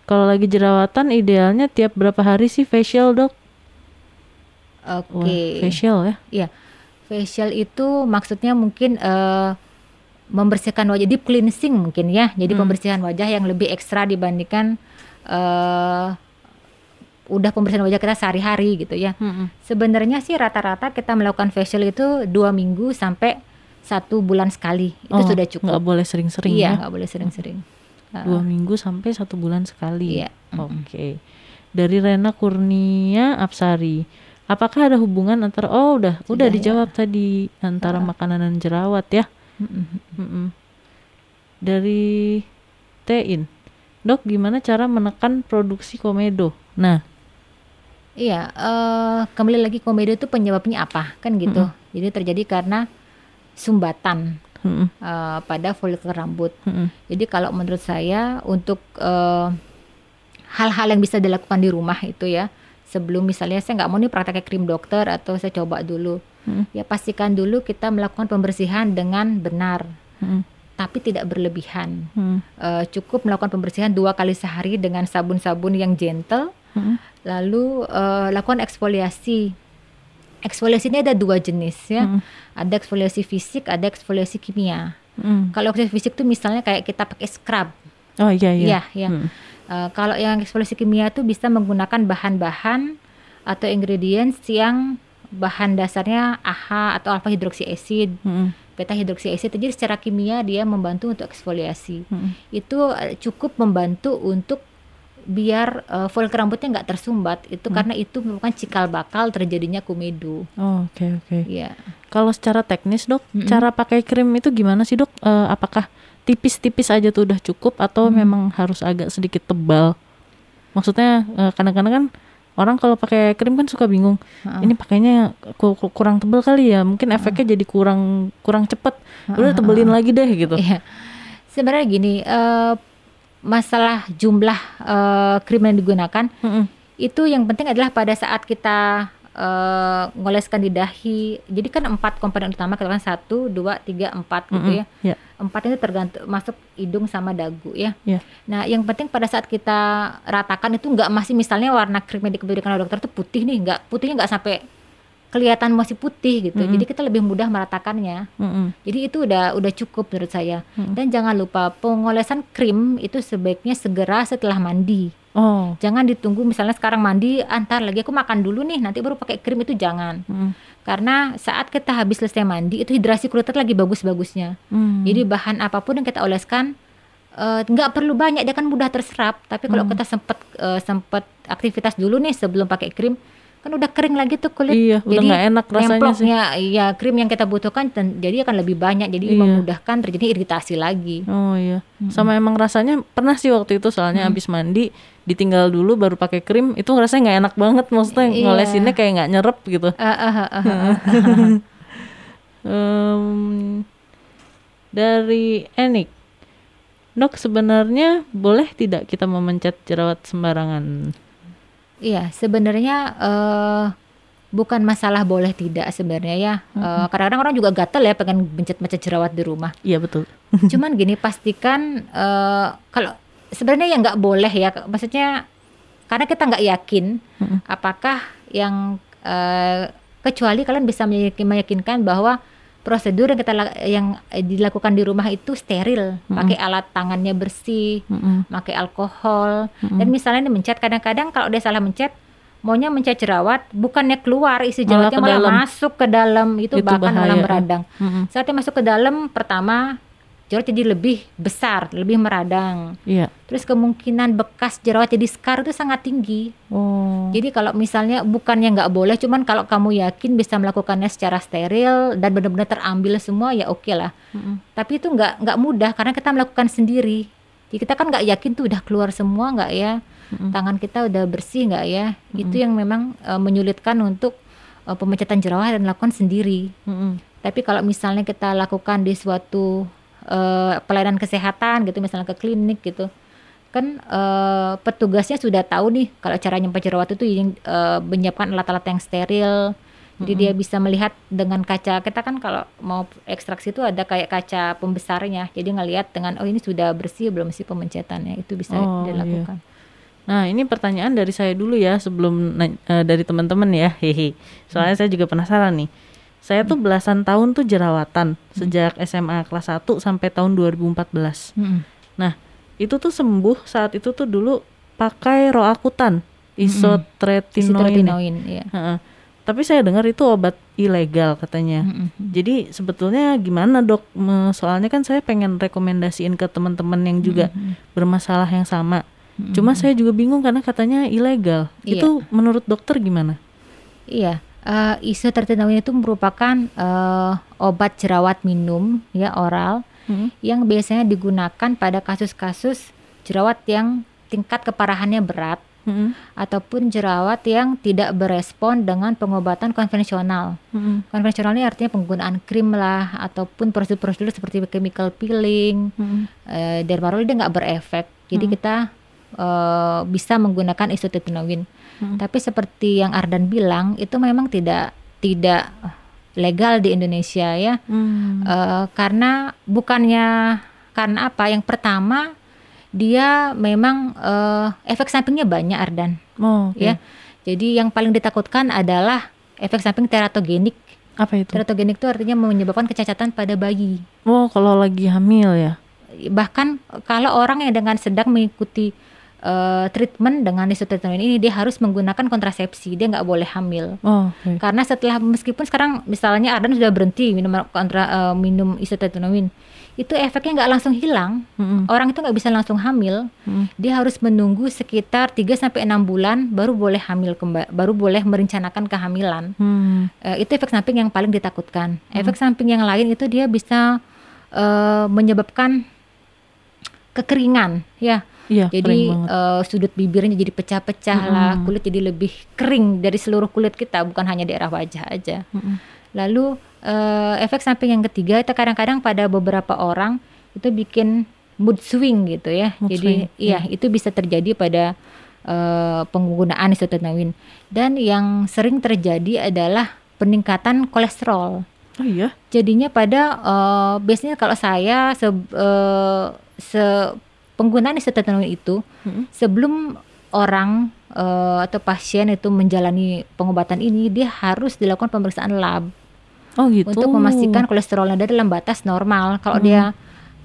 Kalau lagi jerawatan idealnya tiap berapa hari sih facial, Dok? Oke. Wah, facial ya. Iya, facial itu maksudnya mungkin eh, membersihkan wajah, deep cleansing mungkin ya. Jadi Hmm. pembersihan wajah yang lebih ekstra dibandingkan eh, udah pembersihan wajah kita sehari-hari gitu ya. Mm-mm. Sebenarnya sih rata-rata kita melakukan facial itu dua minggu sampai satu bulan sekali itu Oh, sudah cukup. Nggak boleh sering-sering iya, ya. nggak boleh sering-sering. Dua minggu sampai satu bulan sekali. Iya. Oke. Dari Rena Kurnia Apsari. Apakah ada hubungan antara oh udah udah Sudah, ya. dijawab tadi antara makanan dan jerawat ya? Mm-mm. Mm-mm. Dari Tein. Dok, gimana cara menekan produksi komedo? Nah, Iya, eh, kembali lagi komedo itu penyebabnya apa kan gitu. Jadi terjadi karena sumbatan mm-mm, eh, pada folikel rambut. mm-mm, Jadi kalau menurut saya untuk eh, hal-hal yang bisa dilakukan di rumah itu ya, sebelum misalnya saya nggak mau nih praktek krim dokter atau saya coba dulu, mm-mm, ya pastikan dulu kita melakukan pembersihan dengan benar, mm-mm, tapi tidak berlebihan. mm-mm, Eh, cukup melakukan pembersihan dua kali sehari dengan sabun-sabun yang gentle, mm-mm, lalu eh, lakukan eksfoliasi. Eksfoliasi ini ada dua jenis ya, mm-mm, ada eksfoliasi fisik, ada eksfoliasi kimia. mm-mm. Kalau eksfoliasi fisik itu misalnya kayak kita pakai scrub, Oh iya iya. Iya, iya. Mm. Eh, kalau yang eksfoliasi kimia itu bisa menggunakan bahan-bahan atau ingredients yang bahan dasarnya AHA atau alpha hidroksi acid, Mm-mm, beta hidroksi acid. Jadi secara kimia dia membantu untuk eksfoliasi. mm-mm. Itu eh, cukup membantu untuk biar eh, folikel rambutnya nggak tersumbat. Itu karena itu merupakan cikal bakal terjadinya komedo. Oh, oke oke. Iya. Kalau secara teknis dok, Mm-mm. cara pakai krim itu gimana sih dok? Eh, apakah tipis-tipis aja tuh udah cukup atau Mm. memang harus agak sedikit tebal? Maksudnya eh, kadang-kadang kan orang kalau pakai krim kan suka bingung. Heeh. Ini pakainya ku- ku- kurang tebal kali ya, mungkin efeknya jadi kurang kurang cepet. Udah tebelin lagi deh gitu. Iya. Sebenarnya gini, eh, masalah jumlah eh, krim yang digunakan itu yang penting adalah pada saat kita eh, ngoleskan di dahi. Jadi kan empat komponen utama kita kan satu, dua, tiga, empat gitu Mm-mm. ya. Ya. Empat itu tergantung masuk hidung sama dagu ya. Ya. Nah, yang penting pada saat kita ratakan itu nggak masih misalnya warna krim yang diberikan oleh dokter itu putih nih, nggak putihnya nggak sampai kelihatan masih putih gitu. Jadi kita lebih mudah meratakannya. Mm-mm. Jadi itu udah udah cukup menurut saya. Mm-mm. Dan jangan lupa pengolesan krim itu sebaiknya segera setelah mandi. Oh. Jangan ditunggu misalnya sekarang mandi, antar lagi aku makan dulu nih, nanti baru pakai krim itu jangan. Mm-mm. Karena saat kita habis selesai mandi itu hidrasi kulit lagi bagus-bagusnya. Mm. Jadi bahan apa pun yang kita oleskan eh, nggak perlu banyak dia kan mudah terserap. Tapi kalau kita sempat eh, sempat aktivitas dulu nih sebelum pakai krim kan udah kering lagi tuh kulit. Iya, udah jadi nggak enak rasanya sih. iya krim yang kita butuhkan dan jadi akan lebih banyak. Jadi Iya. memudahkan terjadi iritasi lagi. Oh iya, sama emang rasanya pernah sih waktu itu soalnya habis mandi ditinggal dulu baru pakai krim itu rasanya nggak enak banget maksudnya Iya. ngolesinnya kayak nggak nyerep gitu. Em, dari Enik, dok sebenarnya boleh tidak kita memencet jerawat sembarangan? Iya, sebenarnya eh bukan masalah boleh tidak sebenarnya ya. Eh, kadang-kadang orang juga gatel ya pengen mencet-mencet jerawat di rumah. Iya betul. Cuman gini pastikan eh kalau sebenarnya yang nggak boleh ya, maksudnya karena kita nggak yakin Mm-mm. apakah yang eh, kecuali kalian bisa meyakin- meyakinkan bahwa prosedur yang kita yang dilakukan di rumah itu steril, pakai alat tangannya bersih, Mm-mm. pakai alkohol dan misalnya nih mencet kadang-kadang kalau dia salah mencet maunya mencet jerawat bukannya keluar isi Malah jerawatnya malah dalam. masuk ke dalam itu, Itu bahkan malah bahaya. meradang Mm-mm. saat dia masuk ke dalam pertama jerawat jadi lebih besar lebih meradang. Iya. terus kemungkinan bekas jerawat jadi scar itu sangat tinggi. Oh. jadi kalau misalnya bukannya nggak boleh cuman kalau kamu yakin bisa melakukannya secara steril dan benar-benar terambil semua ya oke lah. Mm-mm. tapi itu nggak nggak mudah karena kita melakukan sendiri. Jadi kita kan nggak yakin tuh udah keluar semua nggak ya? Tangan kita udah bersih nggak ya? Itu yang memang eh, menyulitkan untuk eh, pemecatan jerawat dan lakukan sendiri. Mm-mm. tapi kalau misalnya kita lakukan di suatu eh, pelayanan kesehatan gitu misalnya ke klinik gitu kan eh, petugasnya sudah tahu nih kalau cara nyemprot jerawat itu yang eh, menyiapkan alat-alat yang steril jadi dia bisa melihat dengan kaca kita kan kalau mau ekstraksi itu ada kayak kaca pembesarnya jadi ngelihat dengan oh ini sudah bersih belum sih pemencetannya itu bisa Oh, iya. dilakukan Nah, ini pertanyaan dari saya dulu ya sebelum eh, dari teman-teman ya. Hehe. Soalnya saya juga penasaran nih. Saya tuh belasan tahun tuh jerawatan sejak SMA kelas 1 sampai tahun 2014. Mm-mm. Nah, itu tuh sembuh saat itu tuh dulu pakai Roakutan, isotretinoin. Isotretinoin, iya. Heeh. Tapi saya dengar itu obat ilegal katanya. Mm-mm. Jadi sebetulnya gimana dok? Soalnya kan saya pengen rekomendasiin ke teman-teman yang juga bermasalah yang sama. Cuma saya juga bingung karena katanya ilegal. Iya. Itu menurut dokter gimana? Iya, eh, isotretinoin itu merupakan eh, obat jerawat minum ya oral Mm-mm. yang biasanya digunakan pada kasus-kasus jerawat yang tingkat keparahannya berat Mm-mm. ataupun jerawat yang tidak berespon dengan pengobatan konvensional. Mm-mm. Konvensional ini artinya penggunaan krim lah ataupun prosedur-prosedur seperti chemical peeling, Mm-mm. eh, dermarol dia nggak berefek. Jadi kita eh, bisa menggunakan isotretinoin. Hmm. Tapi seperti yang Ardan bilang itu memang tidak tidak legal di Indonesia ya. Mm. Eh, karena bukannya karena apa? Yang pertama dia memang eh, efek sampingnya banyak Ardan Oh, oke. ya. Jadi yang paling ditakutkan adalah efek samping teratogenik. Apa itu? Teratogenik itu artinya menyebabkan kecacatan pada bayi. Oh, kalau lagi hamil ya. bahkan kalau orang yang dengan sedang mengikuti eh, treatment dengan isotretinoin ini dia harus menggunakan kontrasepsi dia nggak boleh hamil Oh, oke. karena setelah meskipun sekarang misalnya Ardan sudah berhenti minum kontra eh, minum isotretinoin itu efeknya nggak langsung hilang Mm-mm. orang itu nggak bisa langsung hamil Mm. dia harus menunggu sekitar 3 sampai enam bulan baru boleh hamil kembali baru boleh merencanakan kehamilan Hmm. Eh, itu efek samping yang paling ditakutkan. Efek samping yang lain itu dia bisa eh, menyebabkan kekeringan, ya. Iya, Jadi eh, sudut bibirnya jadi pecah-pecah lah, kulit jadi lebih kering dari seluruh kulit kita, bukan hanya daerah wajah aja. Mm-mm. Lalu eh, efek samping yang ketiga itu kadang-kadang pada beberapa orang itu bikin mood swing gitu ya. Mood Jadi swing, iya itu bisa terjadi pada eh, penggunaan isotretinoin. Dan yang sering terjadi adalah peningkatan kolesterol. Oh iya. Jadinya pada eh, biasanya kalau saya se, eh, se- penggunaan isotretinoin itu Mm-mm. sebelum orang eh, atau pasien itu menjalani pengobatan ini dia harus dilakukan pemeriksaan lab Oh gitu. untuk memastikan kolesterolnya ada dalam batas normal. Kalau dia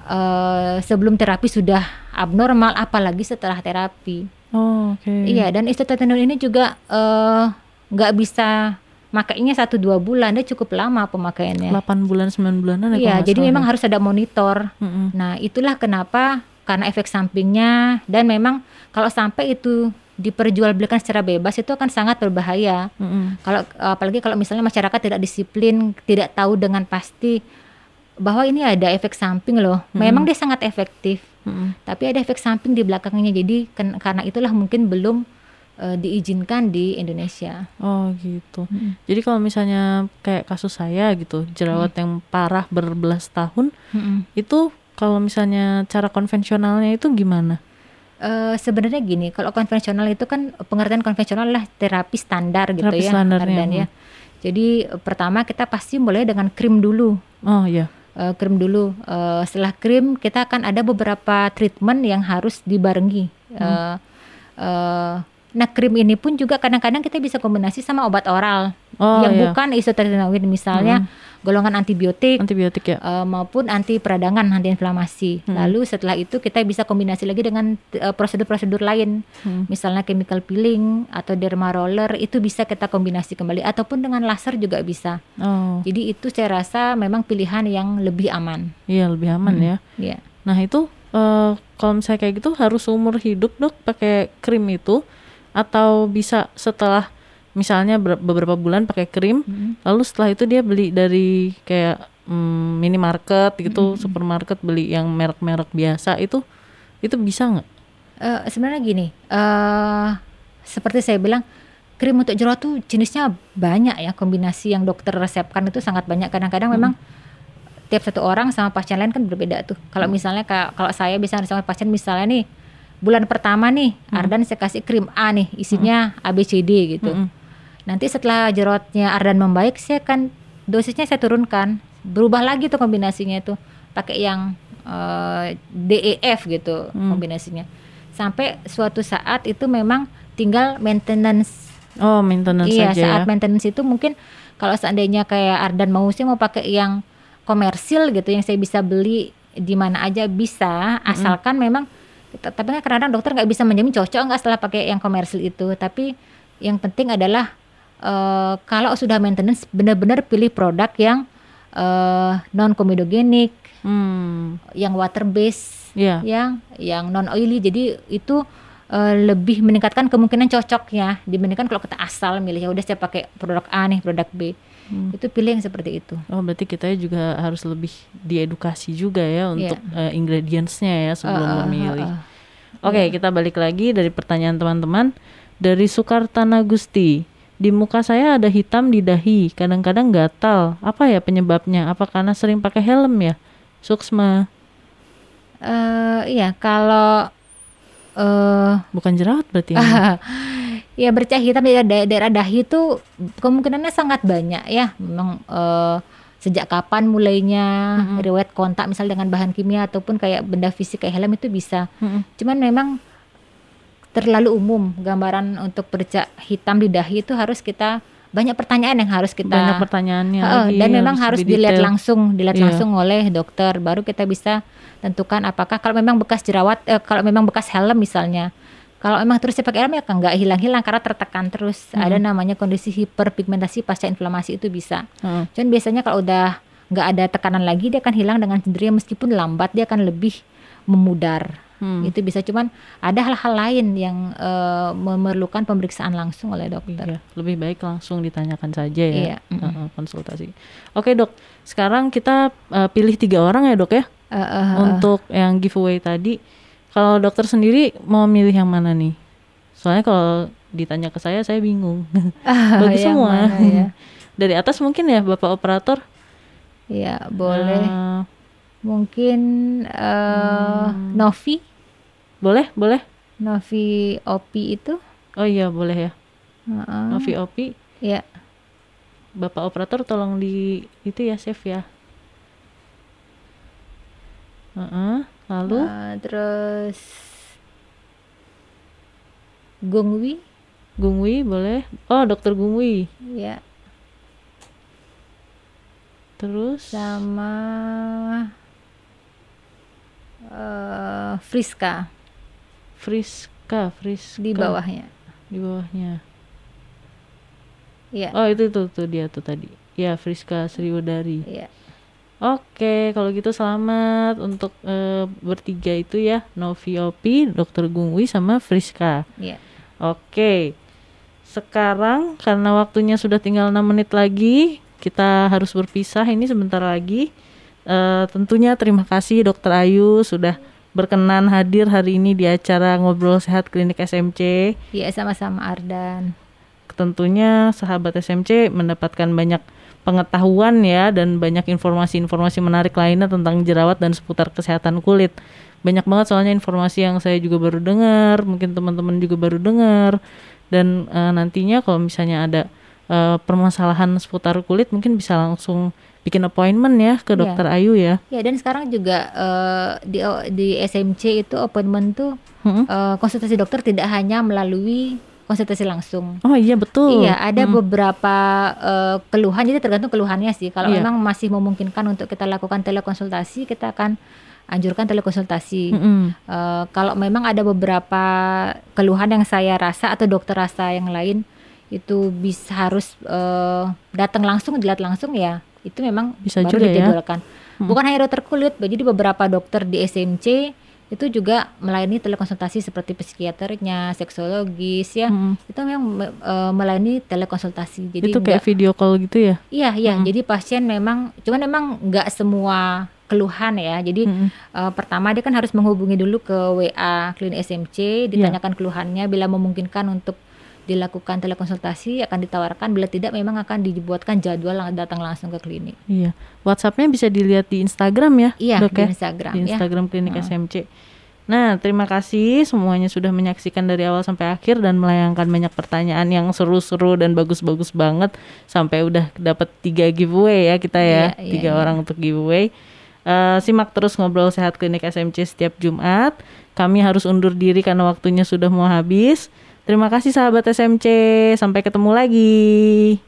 eh, sebelum terapi sudah abnormal, apalagi setelah terapi. Oh, oke. Iya, dan isotretinoin ini juga eh, nggak bisa makainya satu dua bulan, dia cukup lama pemakaiannya. 8 bulan 9 bulanan ya Iya, jadi memang ya. harus ada monitor. Mm-mm. Nah, itulah kenapa karena efek sampingnya dan memang kalau sampai itu diperjualbelikan secara bebas itu akan sangat berbahaya. Mm-mm. Kalau apalagi kalau misalnya masyarakat tidak disiplin, tidak tahu dengan pasti bahwa ini ada efek samping loh. Memang dia sangat efektif, Mm-mm. tapi ada efek samping di belakangnya. Jadi ken- karena itulah mungkin belum eh, diizinkan di Indonesia. Oh gitu. Jadi kalau misalnya kayak kasus saya gitu, jerawat Mm. yang parah berbelas tahun, Mm-mm. itu kalau misalnya cara konvensionalnya itu gimana? Eh, sebenarnya gini, kalau konvensional itu kan pengertian konvensional lah terapi standar gitu Terapi ya, standarnya, Ardan ya. Jadi eh, pertama kita pasti mulai dengan krim dulu. Oh iya. Eh, krim dulu. Eh, setelah krim kita akan ada beberapa treatment yang harus dibarengi. Eh, eh, nah krim ini pun juga kadang-kadang kita bisa kombinasi sama obat oral Oh yang iya. bukan isotretinoin misalnya golongan antibiotik Antibiotik ya. eh, maupun anti peradangan, anti inflamasi. Lalu setelah itu kita bisa kombinasi lagi dengan eh, prosedur-prosedur lain, Hmm. misalnya chemical peeling atau derma roller itu bisa kita kombinasi kembali ataupun dengan laser juga bisa. Oh, Jadi itu saya rasa memang pilihan yang lebih aman. iya lebih aman ya. Ya. Nah itu eh, kalau misalnya kayak gitu harus seumur hidup dok pakai krim itu atau bisa setelah misalnya ber- beberapa bulan pakai krim, lalu setelah itu dia beli dari kayak mm, minimarket gitu, supermarket beli yang merek-merek biasa itu itu bisa nggak? Eh, sebenarnya gini, eh seperti saya bilang, krim untuk jerawat tuh jenisnya banyak ya, kombinasi yang dokter resepkan itu sangat banyak. Kadang-kadang memang tiap satu orang sama pasien lain kan berbeda tuh. Kalau misalnya kayak kalau saya bisa sama pasien misalnya nih bulan pertama nih, Ardan saya kasih krim A nih, isinya ABCD gitu. Mm-mm. Nanti setelah jerawatnya Ardan membaik, saya akan dosisnya saya turunkan, berubah lagi tuh kombinasinya itu, pakai yang eh, DEF gitu Hmm. kombinasinya. Sampai suatu saat itu memang tinggal maintenance. Oh, maintenance iya, saja saat ya. maintenance itu mungkin kalau seandainya kayak Ardan mau sih mau pakai yang komersil gitu, yang saya bisa beli di mana aja bisa, asalkan memang T- tapi kan kadang-kadang dokter nggak bisa menjamin cocok nggak setelah pakai yang komersil itu tapi yang penting adalah eh, kalau sudah maintenance benar-benar pilih produk yang non komedogenik Hmm. yang water base Iya. yang yang non oily jadi itu eh, lebih meningkatkan kemungkinan cocoknya dibandingkan kalau kita asal milih ya udah saya pakai produk A nih produk B Hmm. itu pilih yang seperti itu Oh, berarti kita juga harus lebih diedukasi juga ya untuk Iya. eh, ingredientsnya ya sebelum Eh, eh, memilih. eh, eh. Oke, kita balik lagi dari pertanyaan teman-teman dari Sukartana Gusti. Di muka saya ada hitam di dahi, kadang-kadang gatal. Apa ya penyebabnya? Apa karena sering pakai helm ya? Suksma, Eh, iya kalau eh bukan jerawat berarti. ya? ya bercak hitam di daerah, daerah dahi itu kemungkinannya sangat banyak ya. Memang eh, sejak kapan mulainya riwayat kontak misal dengan bahan kimia ataupun kayak benda fisik kayak helm itu bisa. Mm-mm. Cuman memang terlalu umum gambaran untuk bercak hitam di dahi itu harus kita banyak pertanyaan yang harus kita Banyak pertanyaannya Heeh, lagi. dan memang harus dilihat detail. langsung, dilihat Iya. langsung oleh dokter. Baru kita bisa tentukan apakah kalau memang bekas jerawat, eh, kalau memang bekas helm misalnya, kalau memang terus pakai helm ya nggak hilang-hilang karena tertekan terus. Ada namanya kondisi hiperpigmentasi pasca inflamasi itu bisa. Heeh. Cuman biasanya kalau udah nggak ada tekanan lagi dia akan hilang dengan sendirinya meskipun lambat dia akan lebih memudar. Hmm. Itu bisa cuman ada hal-hal lain yang eh, memerlukan pemeriksaan langsung oleh dokter. Iya, lebih baik langsung ditanyakan saja ya. Iya, konsultasi. Oke dok, sekarang kita eh, pilih tiga orang ya dok ya Eh, eh, untuk yang giveaway tadi. Kalau dokter sendiri mau milih yang mana nih? Soalnya kalau ditanya ke saya, saya bingung. Bagi yang semua. mana ya? Dari atas mungkin ya bapak operator. Ya boleh. Eh, Mungkin eh Hmm. Novi, boleh, boleh. Novi Opi itu. Oh iya boleh ya. Heeh. Novi Opi, Ya, bapak operator tolong di itu ya save ya. Heeh, Lalu eh, terus Gungwi, Gungwi boleh. Oh dokter Gungwi. ya, Terus sama eh Friska Friska, Friska di bawahnya. Di bawahnya. Ya, Oh itu tuh tuh dia tuh tadi. Ya Friska Sriwudari. ya. Oke, kalau gitu selamat untuk eh, bertiga itu ya, Novi Opi, Dokter Gungwi sama Friska. ya. Oke. Sekarang karena waktunya sudah tinggal 6 menit lagi, kita harus berpisah ini sebentar lagi. Eh, tentunya terima kasih Dokter Ayu sudah berkenan hadir hari ini di acara Ngobrol Sehat Klinik SMC. Ya, sama-sama Ardan. Tentunya sahabat SMC mendapatkan banyak pengetahuan ya dan banyak informasi-informasi menarik lainnya tentang jerawat dan seputar kesehatan kulit. Banyak banget soalnya informasi yang saya juga baru dengar, mungkin teman-teman juga baru dengar. Dan eh, nantinya kalau misalnya ada eh, permasalahan seputar kulit mungkin bisa langsung bikin appointment ya ke Iya. dokter Ayu ya. Ya, dan sekarang juga eh, di di SMC itu appointment tuh Mm-mm. eh, konsultasi dokter tidak hanya melalui konsultasi langsung. Oh iya betul. Iya, ada Mm. beberapa eh, keluhan. Jadi tergantung keluhannya sih. Kalau Iya. memang masih memungkinkan untuk kita lakukan telekonsultasi, kita akan anjurkan telekonsultasi. Mm-mm. Eh, kalau memang ada beberapa keluhan yang saya rasa atau dokter rasa yang lain itu bisa harus eh, datang langsung, dilihat langsung ya. Itu memang Bisa baru juga ya. dijadwalkan. Bukan hanya dokter kulit, jadi beberapa dokter di SMC itu juga melayani telekonsultasi seperti psikiaternya, seksologis ya. Mm-mm. Itu memang me- eh, melayani telekonsultasi. Jadi itu kayak nggak- video call gitu ya. Iya, iya. Jadi pasien memang, cuman memang nggak semua keluhan ya. Jadi Mm-mm. eh, pertama dia kan harus menghubungi dulu ke WA klinik SMC, ditanyakan keluhannya bila memungkinkan untuk dilakukan telekonsultasi akan ditawarkan bila tidak memang akan dibuatkan jadwal lang- datang langsung ke klinik. Iya. WhatsAppnya bisa dilihat di Instagram ya, Iya, dok di ya? Instagram Di ya. Instagram Klinik SMC. Nah, terima kasih semuanya sudah menyaksikan dari awal sampai akhir dan melayangkan banyak pertanyaan yang seru-seru dan bagus-bagus banget sampai udah dapat tiga giveaway ya kita ya, Iya, iya, tiga iya. orang untuk giveaway. Eh, simak terus ngobrol sehat klinik SMC setiap Jumat. Kami harus undur diri karena waktunya sudah mau habis. Terima kasih sahabat SMC. Sampai ketemu lagi.